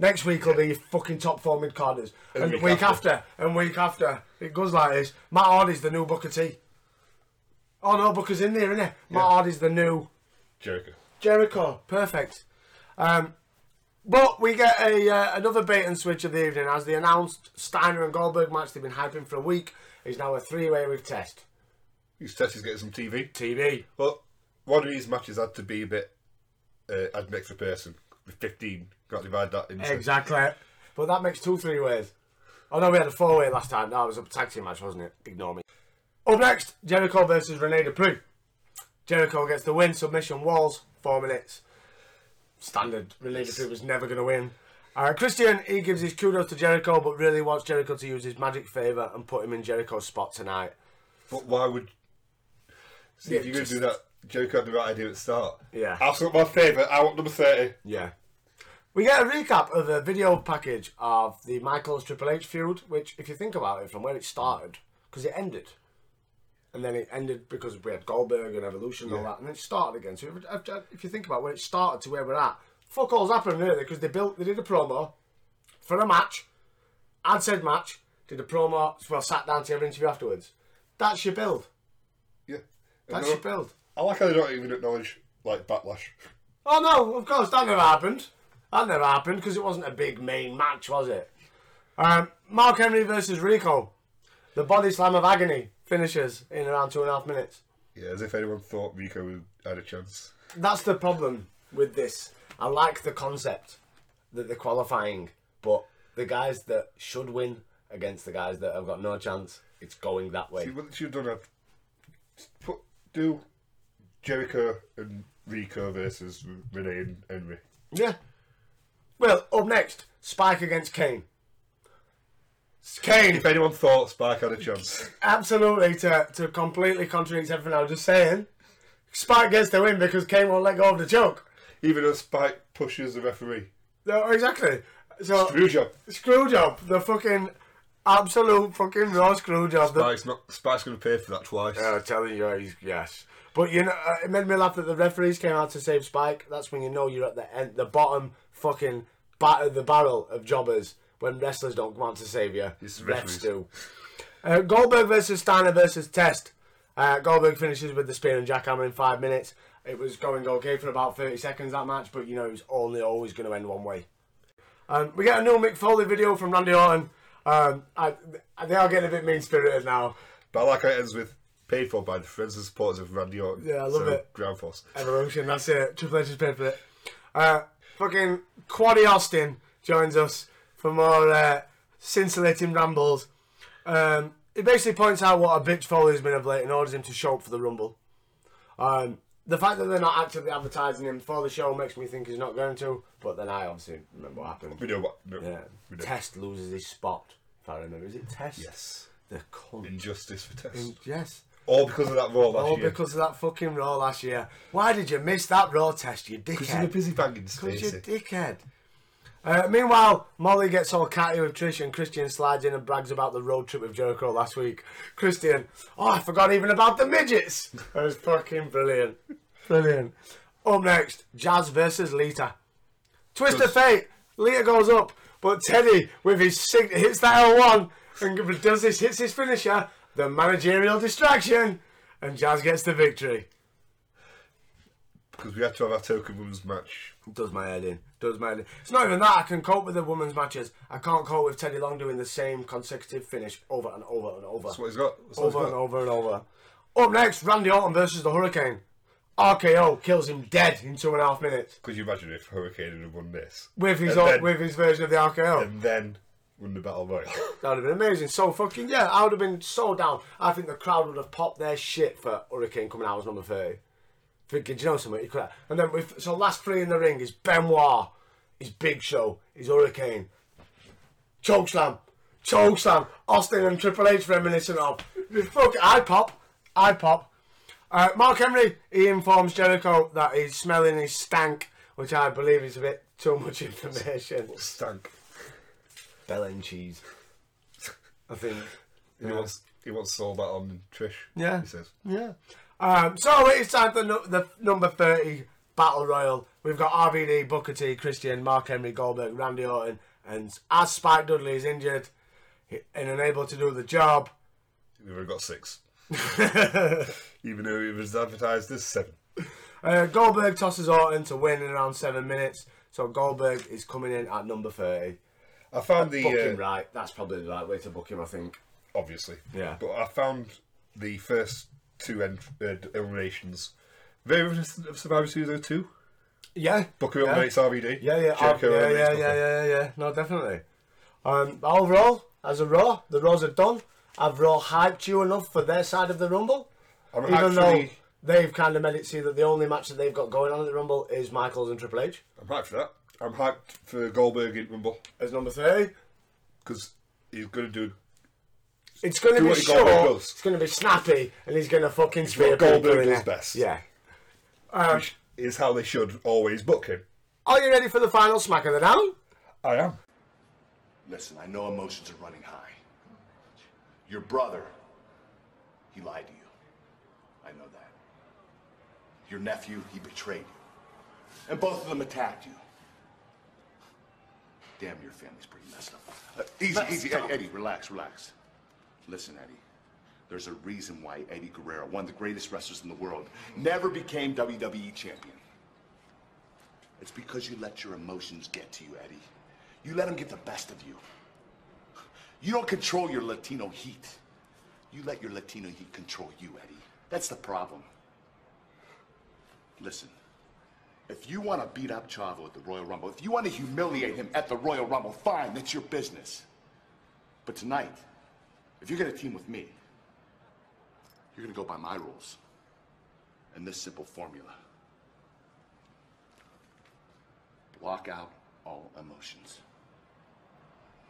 Next week will be fucking top four mid carders, and, And week, week after. after. and week after it goes like this. Matt Hardy's the new Booker T. Oh no, Booker's in there, isn't he? Matt Hardy's the new Jericho. Jericho, perfect. Um, but we get a uh, another bait and switch of the evening as the announced Steiner and Goldberg match they've been hyping for a week is now a three-way with test. His test is getting some TV. TV. But one of these matches had to be a bit, uh, an extra person. With 15, got to divide that into. Exactly. But that makes two three ways. Oh no, we had a four way last time. No, it was a tag team match, wasn't it? Ignore me. Up next, Jericho versus Rene Dupree. Jericho gets the win, submission walls, four minutes. Standard. Rene Dupree was never going to win. Uh, Christian, he gives his kudos to Jericho, but really wants Jericho to use his magic favour and put him in Jericho's spot tonight. But why would. See, Yeah, if you're going to do that, Jericho had the right idea at the start. Yeah. Absolute my favourite, I want number 30. Yeah. We get a recap of the video package of the Michaels Triple H feud, which, if you think about it, from where it started, because it ended, and then it ended because we had Goldberg and Evolution and all Yeah. that, and then it started again. So if, if, if you think about where it started to where we're at, fuck all's happened really, because they built, they did a promo for a match, had said match, did a promo, well, sat down to have an interview afterwards. That's your build. Yeah. And That's no- your build. I like how they don't even acknowledge, like, backlash. Oh no, of course that never happened. That never happened because it wasn't a big main match, was it? Um, Mark Henry versus Rico. The body slam of agony finishes in around two and a half minutes. Yeah, as if anyone thought Rico had a chance. That's the problem with this. I like the concept that they're qualifying, but the guys that should win against the guys that have got no chance, it's going that way. See, what have done, have put, do Jericho and Rico versus Rene and Henry. Yeah. Well, up next, Spike against Kane. Kane. If anyone thought Spike had a chance, Absolutely, to, to completely contradict everything I was just saying. Spike gets the win because Kane won't let go of the choke. even though Spike pushes the referee, No, exactly. So screw job. screw job, the fucking absolute fucking raw screw job. Spike's not. Spike's to pay for that twice. Yeah, I'm telling you, he's, yes. But you know, uh, it made me laugh that the referees came out to save Spike. That's when you know you're at the end, the bottom fucking bat of the barrel of jobbers when wrestlers don't come out to save you. It's Refs referees. do. Uh, Goldberg versus Steiner versus Test. Uh, Goldberg finishes with the spear and jackhammer in five minutes. It was going okay for about 30 seconds that match, but you know it was only always going to end one way. Um, we get a new Mick Foley video from Randy Orton. Um, I, they are getting a bit mean spirited now. But I like how it ends with paid for by the friends and supporters of Randy Orton. Yeah, I love So, it. Ground Force. Evolution, that's it. Triple H has paid for it. Uh, fucking Quaddy Austin joins us for more uh, scintillating rambles. Um, he basically points out what a bitch Foley has been of late and orders him to show up for the Rumble. Um, the fact that they're not actively advertising him for the show makes me think he's not going to, but then I obviously remember what happened. We know what. No, Yeah. we. Test loses his spot, I remember. Is it Test? Yes. The cunt. Injustice for Test. yes. All because of that Raw last year. All year. because of that fucking Raw last year. Why did you miss that Raw test, you dickhead? Because dickhead? you're busy banging Because you Stacy. dickhead. Uh, meanwhile, Molly gets all catty with Trish and Christian slides in and brags about the road trip with Jericho last week. Christian, oh, I forgot even about the midgets. That was fucking brilliant. Brilliant. Up next, Jazz versus Lita. Twist of fate. Lita goes up, but Teddy, with his sig- hits that L1 and does this, hits his finisher, the managerial distraction, and Jazz gets the victory. Because we had to have our token women's match. Does my head in. Does my head in. It's not even that. I can cope with the women's matches. I can't cope with Teddy Long doing the same consecutive finish over and over and over. That's what he's got. That's what he's over and over and over. Up next, Randy Orton versus the Hurricane. RKO kills him dead in two and a half minutes Could you imagine if Hurricane had won this? with his And then- with his version of the RKO. And then won the Battle Royal. That would have been amazing. So fucking yeah, I would have been so down. I think the crowd would have popped their shit for Hurricane coming out as number thirty. Thinking, do you know something? He could have. And then with so last three in the ring is Benoit, is Big Show, is Hurricane, Chokeslam, Chokeslam, Austin and Triple H reminiscent of. Fuck, I pop, I pop. Uh, Mark Henry, he informs Jericho that he's smelling his stank, which I believe is a bit too much information. What Stank. Bell and cheese. I think. He wants he wants all that on Trish. Yeah. He says. Yeah. Um, so it's time for nu- the number 30 Battle Royal. We've got RVD, Booker T, Christian, Mark Henry, Goldberg, Randy Orton, and as Spike Dudley is injured and unable to do the job, We've only got six. Even though it was advertised as seven. uh, Goldberg tosses Orton to win in around seven minutes. So Goldberg is coming in at number 30. I found the Book uh, him right. That's probably the right way to book him, I think. obviously. Yeah. But I found the first two en- uh, eliminations very reminiscent of Survivor Series 2. Yeah. Booker yeah. eliminates RVD. Yeah, yeah, Jericho uh, yeah, yeah, yeah, yeah, yeah. No, definitely. Um, overall, as a Raw, the Raws are done. Have Raw hyped you enough for their side of the Rumble? I'm Even though they've kind of made it see that the only match that they've got going on at the Rumble is Michaels and Triple H I'm hyped for that. I'm hyped for Goldberg in Rumble as number 30. because he's going to do It's going to be short, it's going to be snappy, and he's going to fucking spear what Goldberg people in does best. Yeah. Um, which is how they should always book him. are you ready for the final smack of the down? I am. Listen, I know emotions are running high. Your brother, he lied to you. I know that. Your nephew, he betrayed you. And both of them attacked you. Damn, your family's pretty messed up. Uh, easy, easy, Eddie, Eddie, relax, relax. Listen, Eddie. There's a reason why Eddie Guerrero, one of the greatest wrestlers in the world, never became WWE champion. It's because you let your emotions get to you, Eddie. You let them get the best of you. You don't control your Latino heat. You let your Latino heat control you, Eddie. That's the problem. Listen, if you want to beat up Chavo at the Royal Rumble, if you want to humiliate him at the Royal Rumble, fine, that's your business. But tonight, if you're going to team with me, you're going to go by my rules and this simple formula. Block out all emotions.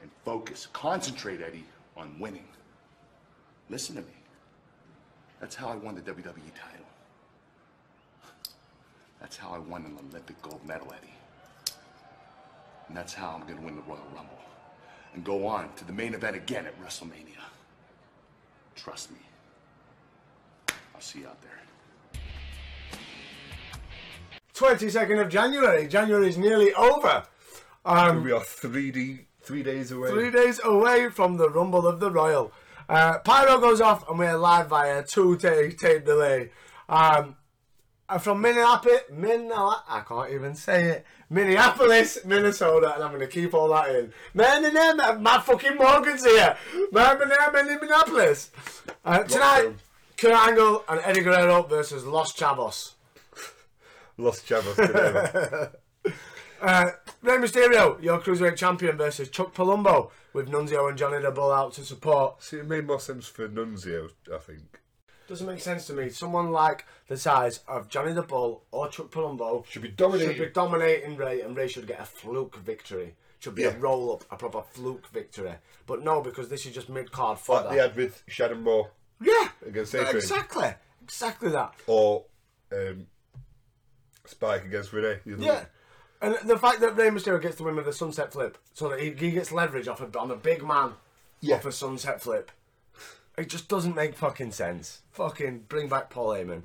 And focus. Concentrate, Eddie, on winning. Listen to me. That's how I won the WWE title. That's how I won an Olympic gold medal, Eddie. And that's how I'm gonna win the Royal Rumble. And go on to the main event again at WrestleMania. Trust me. I'll see you out there. 22nd of January. January is nearly over. Um, we are three d three days away. Three days away from the Rumble of the Royal. Uh, Pyro goes off and we're live via two day tape delay. Um, I'm from Minneapolis, Minneapolis, I can't even say it. Minneapolis, Minnesota, and I'm going to keep all that in. Man, Matt fucking Morgan's here. Man, in Minneapolis. Uh, tonight, Kurt Angle and Eddie Guerrero versus Los Chavos. Los Chavos. Uh, Rey Mysterio, your cruiserweight champion, versus Chuck Palumbo with Nunzio and Johnny the Bull out to support. See, it made more sense for Nunzio, I think. Doesn't make sense to me. Someone like the size of Johnny the Bull or Chuck Palumbo Should be dominating. should be dominating Rey, and Rey should get a fluke victory. Should be a roll up, a proper fluke victory. But no, because this is just mid card fodder. Like they had with Shannon Moore yeah, against Adrian. exactly, exactly that. Or um, Spike against Rene. Yeah. And the fact that Rey Mysterio gets to win with a sunset flip, so that he, he gets leverage off a, on a big man Yeah. off a sunset flip, it just doesn't make fucking sense. Fucking bring back Paul Heyman.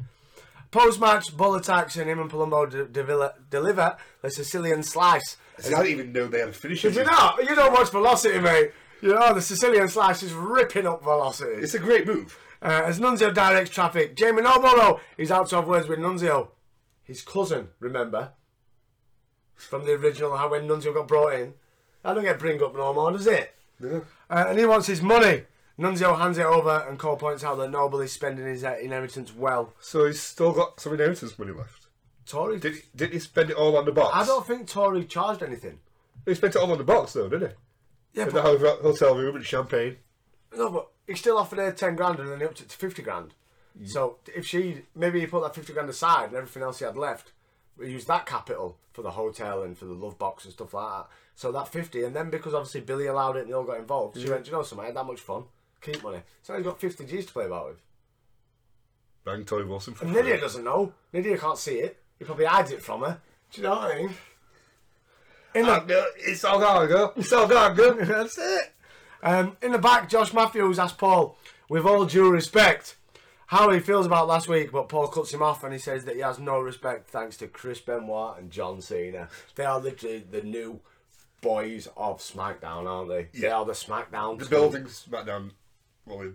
Post match, Bull attacks and him and Palumbo de- deliver, deliver the Sicilian slice. I didn't even know they had a finish. Did you not? You don't watch Velocity, mate. You know, the Sicilian slice is ripping up Velocity. It's a great move. Uh, as Nunzio directs traffic, Jamie though, he's out to have words with Nunzio. His cousin, remember? From the original, how when Nunzio got brought in. That don't get bring up no more, does it? Yeah. Uh, and he wants his money. Nunzio hands it over, and Cole points out that Noble is spending his uh, inheritance well. So he's still got some inheritance money left. Torrie, Did he, did he spend it all on the box? I don't think Torrie charged anything. He spent it all on the box, though, didn't he? Yeah, In the but, ho- hotel room and champagne. no, but he still offered her ten grand, and then he upped it to fifty grand. So if she maybe he put that fifty grand aside and everything else he had left, we used that capital for the hotel and for the love box and stuff like that. So that fifty, and then because obviously Billy allowed it and they all got involved, she went, "Do you know something? I had that much fun. Keep money." So now you got fifty G's to play about with. Bang Torrie Wilson for And. Nidia doesn't know. Nidia can't see it. He probably hides it from her. Do you know what I mean? In the, girl, It's all gone, girl. It's all gone, girl. That's it. Um, in the back, Josh Matthews asked Paul, with all due respect, how he feels about last week, but Paul cuts him off and he says that he has no respect thanks to Chris Benoit and John Cena. They are literally the new boys of SmackDown, aren't they? They Yeah. are the SmackDown. The team. building SmackDown. Well, we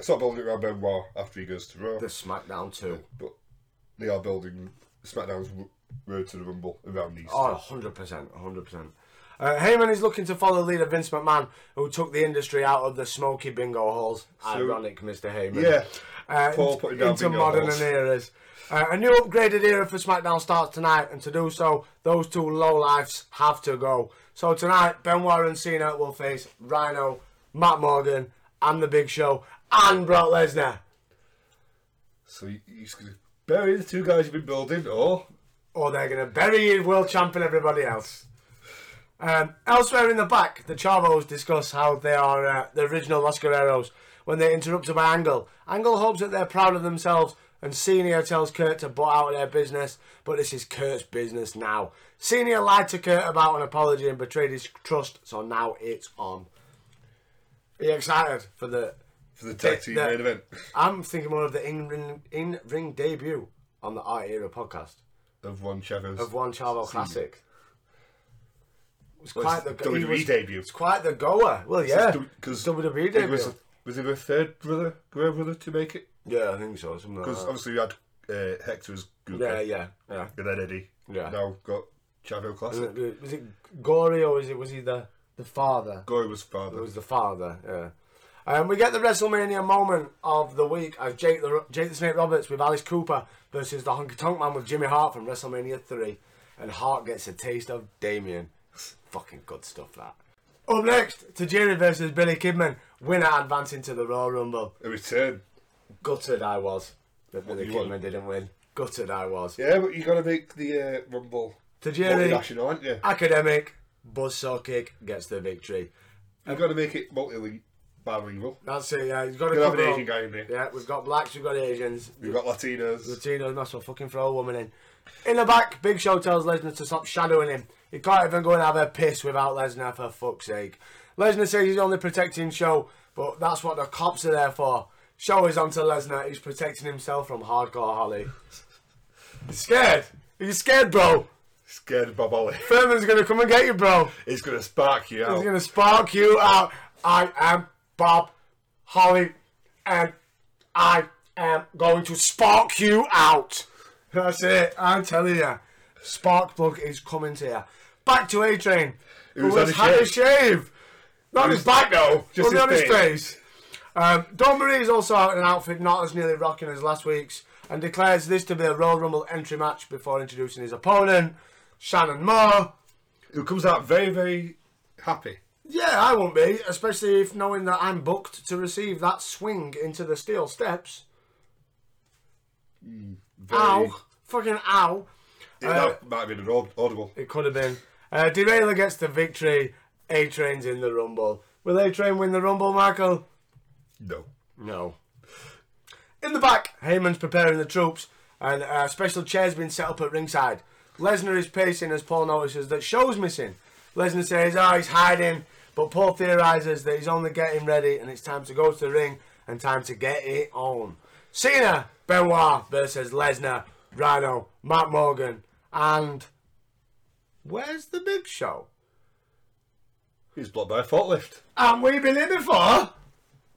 stop building around Benoit after he goes to Raw. The SmackDown too. But they are building SmackDown's road to the Rumble around these. Oh, 100%, 100%. Uh, Heyman is looking to follow leader Vince McMahon, who took the industry out of the smoky bingo halls. Ironic, Mr. Heyman. Yeah. Uh, Paul putting down into modern eras. Uh, a new upgraded era for SmackDown starts tonight, and to do so, those two lowlifes have to go. So tonight, Benoit and Cena will face Rhino, Matt Morgan, and The Big Show, and Brock Lesnar. So you- he's going to bury the two guys you've been building, or or they're going to bury you, world champ, and everybody else. Um, elsewhere in the back, the Chavos discuss how they are uh, the original Los Guerreros when they're interrupted by Angle. Angle hopes that they're proud of themselves, and Senior tells Kurt to butt out of their business, but this is Kurt's business now. Senior lied to Kurt about an apology and betrayed his trust, so now it's on. Are you excited for the? for the tag team the- main event I'm thinking more of the in-ring, in-ring debut on the Art Era podcast of one Chavez. of one Chavo Classic. It's Well, quite the WWE was- debut. It's quite the goer. Well, yeah, because WWE It debut. was, was it a third brother, Guerrero brother, to make it? yeah, I think so. Something like Because that. obviously we had uh, Hector as Guga, Yeah, yeah, yeah. and then Eddie. Yeah. Now got Chavo Was Classic. it, was it Gory or was it was he the the father? Gory was father. It was the father. Yeah. Um, we get the WrestleMania moment of the week as Jake the Jake the Snake Roberts with Alice Cooper versus the Honky Tonk Man with Jimmy Hart from WrestleMania three, and Hart gets a taste of Damien. Fucking good stuff that. Up next, Tajiri versus Billy Kidman, winner advancing to the Royal Rumble. a return. Gutted I was that Billy Kidman want? didn't win. Gutted I was. Yeah, but you got to make the uh, Rumble Tajiri, multinational, aren't you? academic, buzzsaw kick gets the victory. You've got to make it multi bilingual. That's it. Yeah, he's got to You'll have an Asian guy in there. Yeah, we've got blacks, we've got Asians. We've got Latinos. Latinos must well fucking throw a woman in. In the back, Big Show tells Lesnar to stop shadowing him. He can't even go and have a piss without Lesnar, for fuck's sake. Lesnar says he's only protecting Show, but that's what the cops are there for. Show is onto Lesnar, he's protecting himself from Hardcore Holly. He's scared. He's scared, bro. Scared of Bob Holly. Thurman's gonna come and get you, bro. He's going to spark you out. He's gonna spark you out. I am Bob Holly, and I am going to spark you out. That's it. I'm telling you, spark plug is coming to you. Back to A Train, who was had a shave. Not his back though, Just only on his his face. Um, Dawn Marie is also out in an outfit not as nearly rocking as last week's, and declares this to be a Royal Rumble entry match before introducing his opponent, Shannon Moore. Who comes out very, very happy. Yeah, I won't be, especially if knowing that I'm booked to receive that swing into the steel steps. Very, Ow. Fucking ow. Yeah, Uh, that might have been an audible. It could have been. Uh, Derailer gets the victory. A Train's in the Rumble. Will A Train win the Rumble, Michael? No. No. In the back, Heyman's preparing the troops, and a special chair's been set up at ringside. Lesnar is pacing as Paul notices that Show's missing. Lesnar says, oh, he's hiding, but Paul theorises that he's only getting ready and it's time to go to the ring and time to get it on. Cena, Benoit versus Lesnar, Rhino, Matt Morgan, and where's the Big Show? He's blocked by a forklift. Haven't we been here before?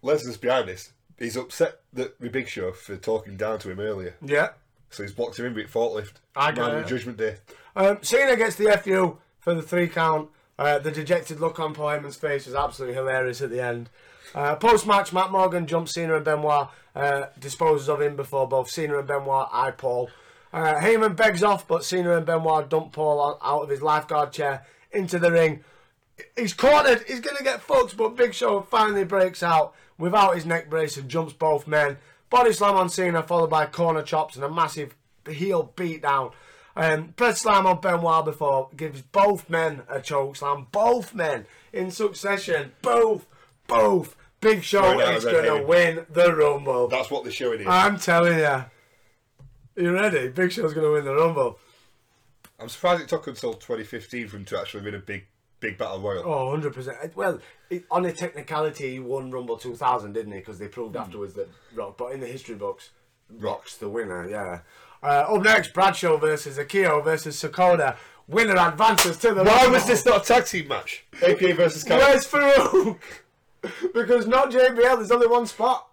Lesnar's behind this. He's upset that the Big Show for talking down to him earlier. Yeah. So he's blocked him in with forklift. I get Man it. of Judgment Day. Um, Cena gets the FU for the three count. Uh, the dejected look on Paul Heyman's face was absolutely hilarious at the end. Uh, Post match, Matt Morgan jumps Cena and Benoit, uh, disposes of him before both Cena and Benoit eye Paul. Uh, Heyman begs off, but Cena and Benoit dump Paul out of his lifeguard chair into the ring. He's cornered, he's going to get fucked, but Big Show finally breaks out without his neck brace and jumps both men. Body slam on Cena, followed by corner chops and a massive heel beatdown. Um, press slam on Benoit before gives both men a choke slam. Both men in succession. Both, both. Big Show Going is going to win the Rumble. That's what they're showing here. I'm telling you. You ready? Big Show's going to win the Rumble. I'm surprised it took until 2015 for him to actually win a big, big battle royal. Oh, 100%. Well, it, on a technicality, he won Rumble 2000, didn't he? Because they proved afterwards that Rock, but in the history books, Rock's the winner, yeah. Uh, up next, Bradshaw versus Akio versus Sakoda. Winner advances to the Why Rumble. was this not a tag team match? APA versus Kyle. Where's Faarooq? because not JBL, there's only one spot.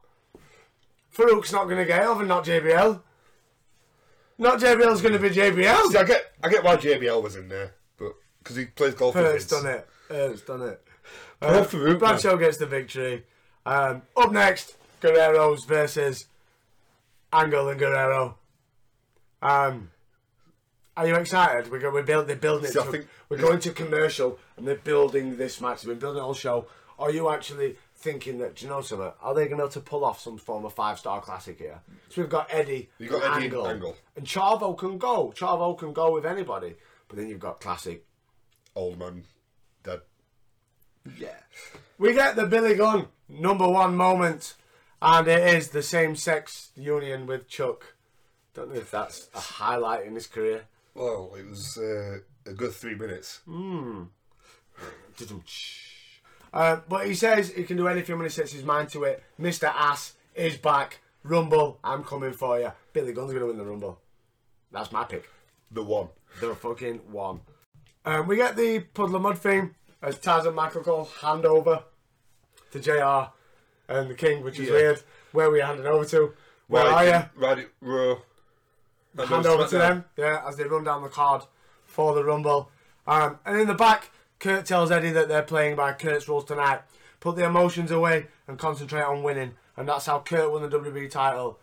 Faarooq's not going to get over not JBL. Not JBL's going to be JBL. See, I get, I get why JBL was in there, but because he plays golf Hurt's done it. Hurt's done it. Uh, Bradshaw gets the victory. Um, up next, Guerrero's versus Angle and Guerrero. Um, are you excited? We're going. We're building. They're building it. See, I to- we're going to commercial, and they're building this match. They've been building a whole show. Are you actually thinking that? Do you know something? Are they going to be able to pull off some form of five star classic here? So we've got Eddie, You've got and Eddie and Angle, Angle. and Chavo can go. Chavo can go with anybody. But then you've got classic Old man, dead. Yeah. We get the Billy Gunn number one moment, and it is the same sex union with Chuck. Don't know if that's a highlight in his career. Well, it was uh, a good three minutes. Uh, but he says he can do anything when he sets his mind to it. Mr. Ass is back. Rumble, I'm coming for you. Billy Gunn's going to win the Rumble. That's my pick. The one. The fucking one. Um, we get the Puddle of Mudd theme as Tazz and Michael Cole hand over to JR and the King, which is Yeah. weird. Where are we handing over to? Where Ride are you? Ride it raw. And Hand over to them, yeah, as they run down the card for the Rumble. Um, and in the back, Kurt tells Eddie that they're playing by Kurt's rules tonight. Put the emotions away and concentrate on winning. And that's how Kurt won the WWE title.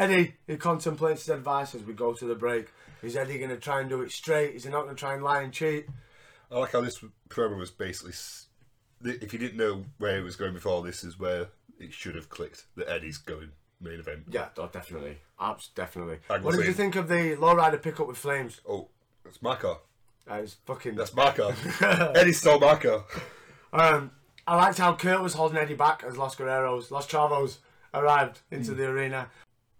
Eddie, he contemplates his advice as we go to the break. Is Eddie going to try and do it straight? Is he not going to try and lie and cheat? I like how this promo was basically. If you didn't know where it was going before, this is where it should have clicked that Eddie's going main event. Yeah, oh, definitely. Abs, definitely. I'm what did you think of the lowrider pickup with Flames? Oh, that's my car. Uh, it's fucking. That's my car. Eddie stole my car. Um, I liked how Kurt was holding Eddie back as Los Guerreros, Los Chavos arrived into the arena.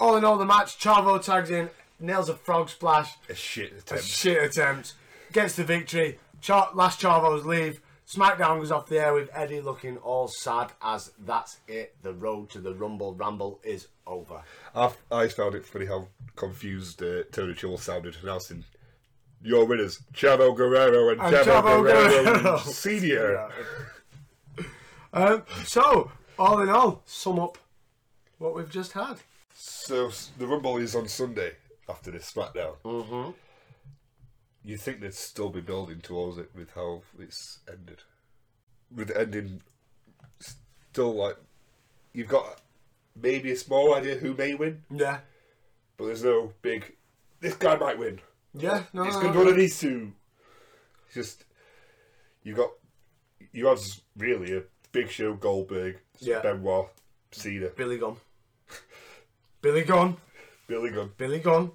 All in all, the match, Chavo tags in, nails a frog splash, A shit attempt. a shit attempt, gets the victory. Char- last Chavos leave. SmackDown goes off the air with Eddie looking all sad as that's it. The road to the Rumble Ramble is over. I, I found it funny how confused uh, Tony Chimel sounded announcing your winners, Chavo Guerrero and, And Chavo, Chavo Guerrero, Guerrero. Senior. Um, so, all in all, sum up what we've just had. So the Rumble is on Sunday after this SmackDown. Mm-hmm. You think they'd still be building towards it with how it's ended? With the ending, still like you've got maybe a small idea who may win, Yeah. but there's no big. This guy might win. Yeah, no, it's no, going to no. be one of these two. It's just you got you had really a Big Show, Goldberg, Yeah. Benoit, Cena, Billy Gunn. Billy Gunn. Billy Gunn. Billy Gunn.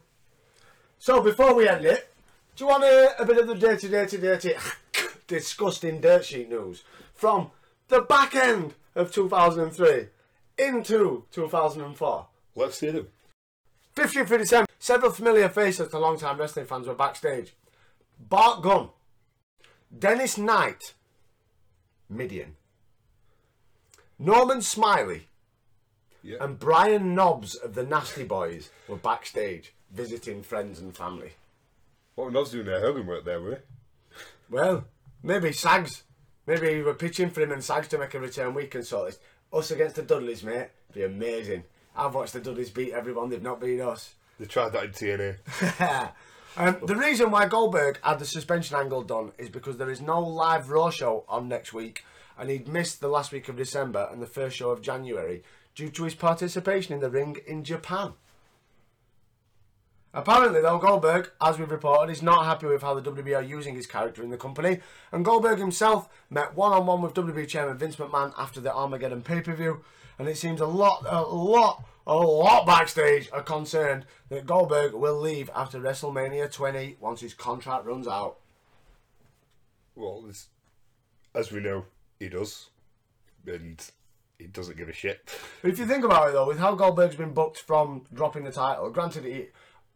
So before we end it, do you want a, a bit of the dirty, dirty, dirty, disgusting dirt sheet news from the back end of 2003 into 2004? Let's see them. 50th of December, several familiar faces to long-time wrestling fans were backstage. Bart Gunn, Dennis Knight, Mideon, Norman Smiley, Yeah. and Brian Knobbs of the Nasty Boys were backstage visiting friends and family. What were was doing there? Hogan worked there, were Well, maybe Sags. Maybe we're pitching for him and Sags to make a return weekend sort this. Us against the Dudleys, mate. Be amazing. I've watched the Dudleys beat everyone, they've not beat us. They tried that in TNA. um, the reason why Goldberg had the suspension angle done is because there is no live Raw show on next week, and he'd missed the last week of December and the first show of January due to his participation in the ring in Japan. Apparently, though, Goldberg, as we've reported, is not happy with how the WWE are using his character in the company, and Goldberg himself met one-on-one with WWE Chairman Vince McMahon after the Armageddon pay-per-view, and it seems a lot, a lot, a lot backstage are concerned that Goldberg will leave after WrestleMania 20 once his contract runs out. Well, as we know, he does, and he doesn't give a shit. But if you think about it, though, with how Goldberg's been booked from dropping the title, granted, it,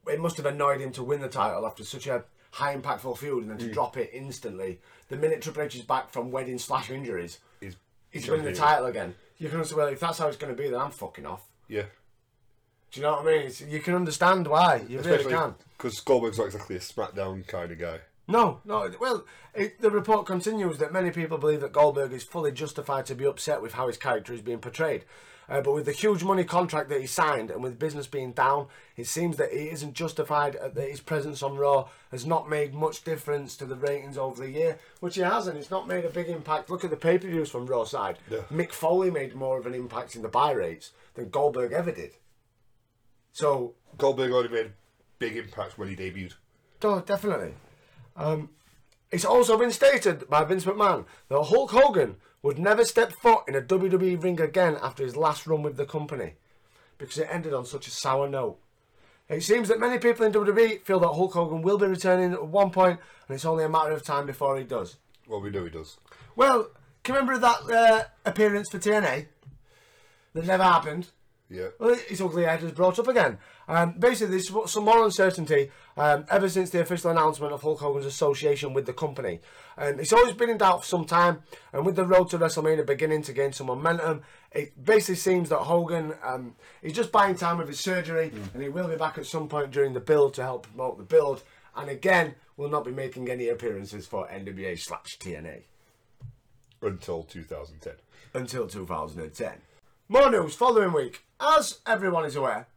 it must have annoyed him to win the title after such a high impactful feud and then to hmm. drop it instantly. The minute Triple H is back from wedding slash injuries, He's, he's winning the title again. You can say, well, if that's how it's going to be, then I'm fucking off. Yeah, Do you know what I mean? It's, you can understand why. You really can. because Goldberg's not exactly a SmackDown kind of guy. No, no. Well, it, the report continues that many people believe that Goldberg is fully justified to be upset with how his character is being portrayed. Uh, but with the huge money contract that he signed and with business being down, it seems that he isn't justified, uh, that his presence on Raw has not made much difference to the ratings over the year, which he hasn't. It's not made a big impact. Look at the pay per views from Raw side. Yeah. Mick Foley made more of an impact in the buy rates than Goldberg ever did. So Goldberg only made big impact when he debuted. Oh, definitely. Um, it's also been stated by Vince McMahon that Hulk Hogan would never step foot in a WWE ring again after his last run with the company because it ended on such a sour note. It seems that many people in WWE feel that Hulk Hogan will be returning at one point, and it's only a matter of time before he does. Well, we know he does. Well, can you remember that uh, appearance for TNA that never happened? Yeah. Well, his ugly head was brought up again. Um, basically, there's some more uncertainty um, ever since the official announcement of Hulk Hogan's association with the company. And it's always been in doubt for some time, and with the road to WrestleMania beginning to gain some momentum, it basically seems that Hogan um, is just buying time with his surgery, and he will be back at some point during the build to help promote the build. And again, will not be making any appearances for NWA slash TNA Until 2010. until 2010. More news following week. As everyone is aware,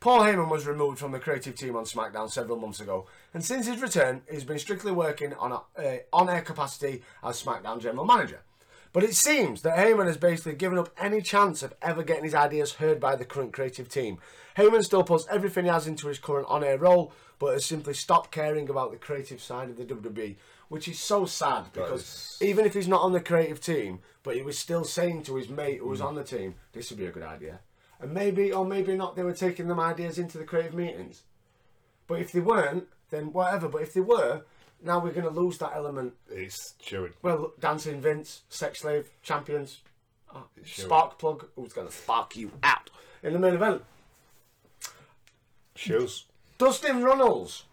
Paul Heyman was removed from the creative team on SmackDown several months ago, and since his return, he's been strictly working on a uh, on-air capacity as SmackDown general manager. But it seems that Heyman has basically given up any chance of ever getting his ideas heard by the current creative team. Heyman still puts everything he has into his current on-air role, but has simply stopped caring about the creative side of the WWE, which is so sad because is- even if he's not on the creative team, but he was still saying to his mate who was on the team, this would be a good idea. And maybe, or maybe not, they were taking them ideas into the creative meetings. But if they weren't, then whatever. But if they were, now we're going to lose that element. It's showing. Well, Dancing Vince, Sex Slave, Champions, oh. Spark Plug, who's going to spark you out in the main event. Shows. Dustin Runnels,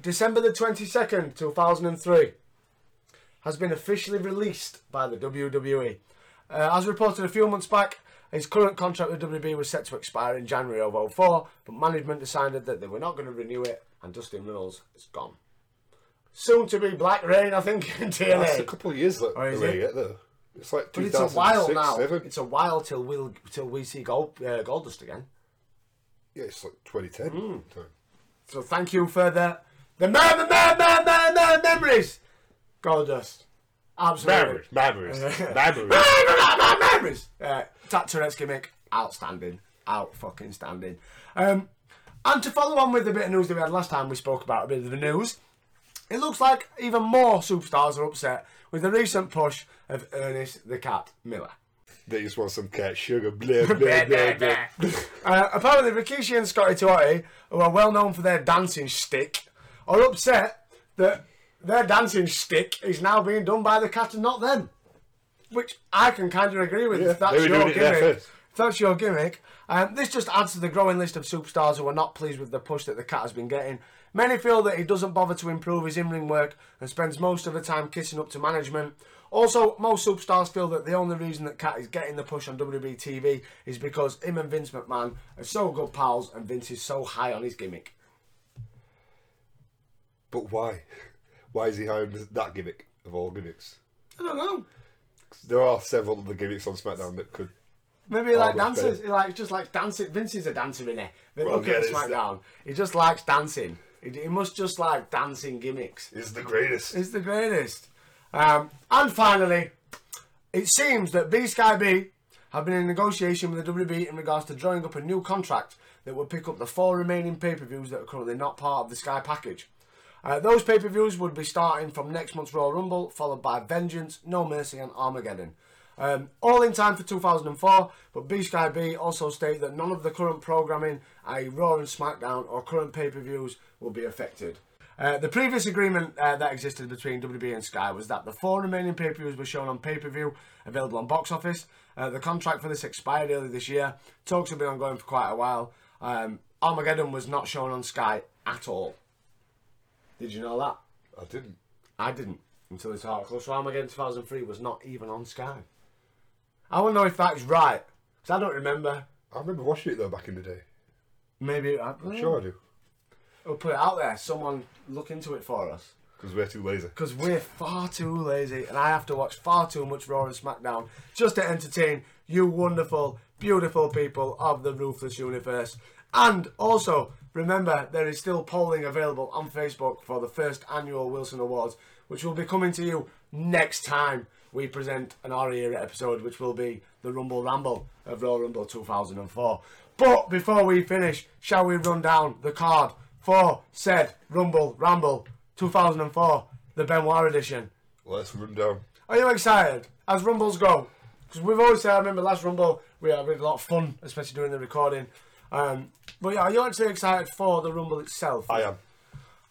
December the 22nd, 2003, has been officially released by the WWE. Uh, as reported a few months back, his current contract with WWE was set to expire in January of 04, but management decided that they were not going to renew it, and Dustin Runnels is gone. Soon to be Black Reign, I think, in That's a couple of years like, Oh, is away it? yet, though. It's like But it's a while now. seven. It's a while till we'll till we see Gold uh, Goldust again. Yeah, it's like 2010. Hmm. time. So thank you for the the me- me- me- me- me- me- memories, Goldust. Absolutely. Memories, memories, memories. Memories. Uh, Tat Tourette's gimmick, outstanding, out fucking standing. Um, and to follow on with the bit of news that we had last time, we spoke about a bit of the news. It looks like even more superstars are upset with the recent push of Ernest the Cat Miller. They just want some cat sugar. Blah, blah, blah, blah. Uh, apparently, Rikishi and Scotty 2 Hotty, who are well known for their dancing stick, are upset that their dancing stick is now being done by the cat and not them. Which I can kind of agree with. Yeah, if that's your doing it there gimmick. If that's your gimmick. Um, this just adds to the growing list of superstars who are not pleased with the push that the cat has been getting. Many feel that he doesn't bother to improve his in-ring work and spends most of the time kissing up to management. Also, most superstars feel that the only reason that Cat is getting the push on WWE TV is because him and Vince McMahon are so good pals and Vince is so high on his gimmick. But why? Why is he hiring that gimmick of all gimmicks? I don't know. There are several other gimmicks on SmackDown that could. Maybe he like dancers. okay. He like just likes dancing. Vince is a dancer in it. But Well, look yeah, at SmackDown. He just likes dancing. He, he must just like dancing gimmicks. Is the greatest. It's the greatest. Um, and finally, it seems that B Sky B have been in negotiation with the WB in regards to drawing up a new contract that will pick up the four remaining pay per views that are currently not part of the Sky package. Uh, those pay per views would be starting from next month's Royal Rumble, followed by Vengeance, No Mercy, and Armageddon. Um, all in time for 2004, but B Sky B also state that none of the current programming, i.e., Raw and SmackDown, or current pay per views will be affected. Uh, the previous agreement uh, that existed between WB and Sky was that the four remaining pay per views were shown on pay per view, available on box office. Uh, the contract for this expired earlier this year. Talks have been ongoing for quite a while. Um, Armageddon was not shown on Sky at all. Did you know that? I didn't. I didn't until this article. So Armageddon 2003 was not even on Sky. I want to know if that is right because I don't remember. I remember watching it though back in the day. Maybe I, I'm sure I do. We'll put it out there. Someone look into it for us. Because we're too lazy. Because we're far too lazy and I have to watch far too much Raw and SmackDown just to entertain you wonderful, beautiful people of the Ruthless Universe. And also, remember, there is still polling available on Facebook for the first annual Wilson Awards, which will be coming to you next time we present an Our Era episode, which will be the Rumble Ramble of Royal Rumble 2004. But before we finish, shall we run down the card for said Rumble Ramble 2004, the Benoit edition? Let's run down. Are you excited as Rumbles go? Because we've always said, I remember last Rumble, we had, we had a lot of fun, especially during the recording. Um, but yeah, are you actually excited for the Rumble itself? I am.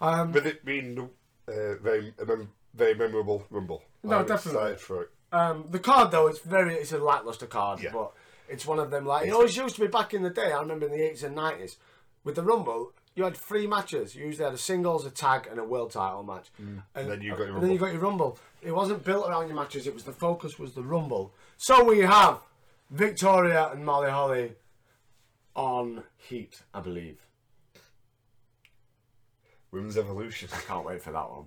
Um, With it being uh, very, mem- very memorable Rumble. No, I'm definitely. excited for it. Um, the card though, it's very, it's a lackluster card, Yeah. but it's one of them like it always used to be back in the day. I remember in the eighties and nineties with the Rumble, you had three matches. You usually had a singles, a tag, and a world title match. And then you got your and then you Rumble. got your Rumble. It wasn't built around your matches. It was the focus was the Rumble. So we have Victoria and Molly Holly on Heat, I believe. Women's Evolution. I can't wait for that one.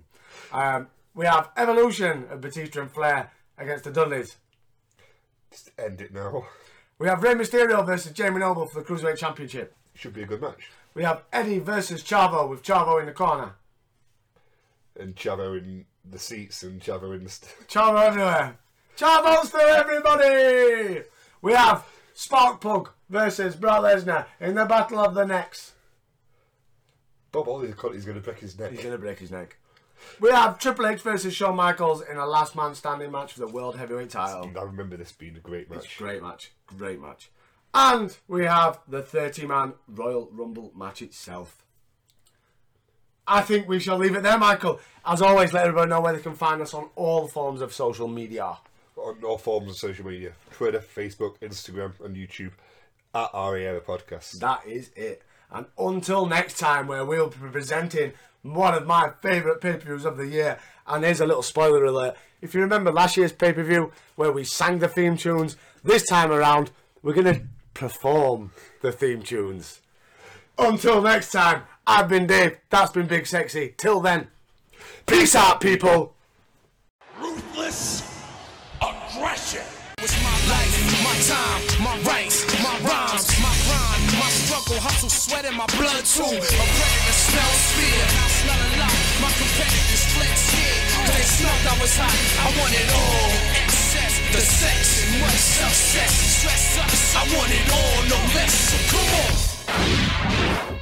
Um, we have Evolution of Batista and Flair against the Dudleys. Just end it now. We have Rey Mysterio versus Jamie Noble for the Cruiserweight Championship. Should be a good match. We have Eddie versus Chavo with Chavo in the corner. And Chavo in the seats and Chavo in the. St- Chavo everywhere. Chavos for everybody! We have Spark Plug versus Brock Lesnar in the Battle of the Necks. Bob Holly's he's going to break his neck. He's going to break his neck. We have Triple H versus Shawn Michaels in a last man standing match for the World Heavyweight title. I remember this being a great match. Great match. Great match. And we have the 30 man Royal Rumble match itself. I think we shall leave it there, Michael. As always, let everybody know where they can find us on all forms of social media. On all forms of social media Twitter, Facebook, Instagram, and YouTube at RAM Podcast. That is it. And until next time, where we'll be presenting one of my favourite pay per views of the year. And here's a little spoiler alert. If you remember last year's pay per view where we sang the theme tunes, this time around, we're going to perform the theme tunes. Until next time, I've been Dave. That's been Big Sexy. Till then, peace out, people. Ruthless hustle, sweat in my blood too. I'm ready to smell fear. I smell a lot. My competitors flex here. Cause they smelled I was hot. I want it all. Excess, the sex, and much success. Stress us. I want it all, no less. So come on.